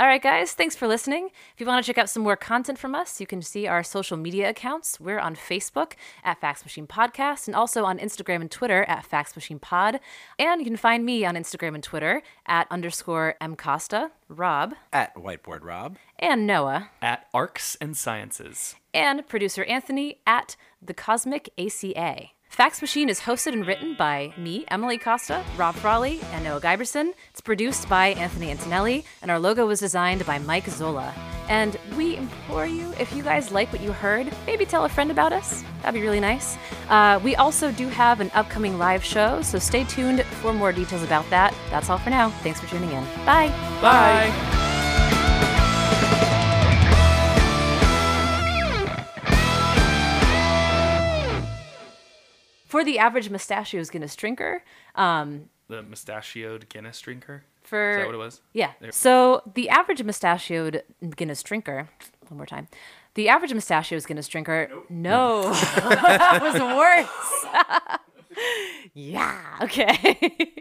Speaker 1: All right, guys, thanks for listening. If you want to check out some more content from us, you can see our social media accounts. We're on Facebook at Fax Machine Podcast and also on Instagram and Twitter at Fax Machine Pod. And you can find me on Instagram and Twitter at underscore M Costa, Rob,
Speaker 3: At Whiteboard Rob.
Speaker 1: and Noah,
Speaker 4: At Arcs and Sciences.
Speaker 1: and producer Anthony at The Cosmic ACA. Fax Machine is hosted and written by me, Emily Costa, Rob Frawley, and Noah Giberson. It's produced by Anthony Antonelli, and our logo was designed by Mike Zola. And we implore you, if you guys like what you heard, maybe tell a friend about us. That'd be really nice. Uh, we also do have an upcoming live show, so stay tuned for more details about that. That's all for now. Thanks for tuning in. Bye.
Speaker 4: Bye.
Speaker 1: For the average mustachio's Guinness drinker, um,
Speaker 4: The mustachioed Guinness drinker.
Speaker 1: for
Speaker 4: Is that what it was?
Speaker 1: Yeah.
Speaker 4: There-
Speaker 1: So the average mustachioed Guinness drinker, one more time. The average mustachioed Guinness drinker, no, that <laughs> <laughs> was worse. <laughs> yeah. Okay.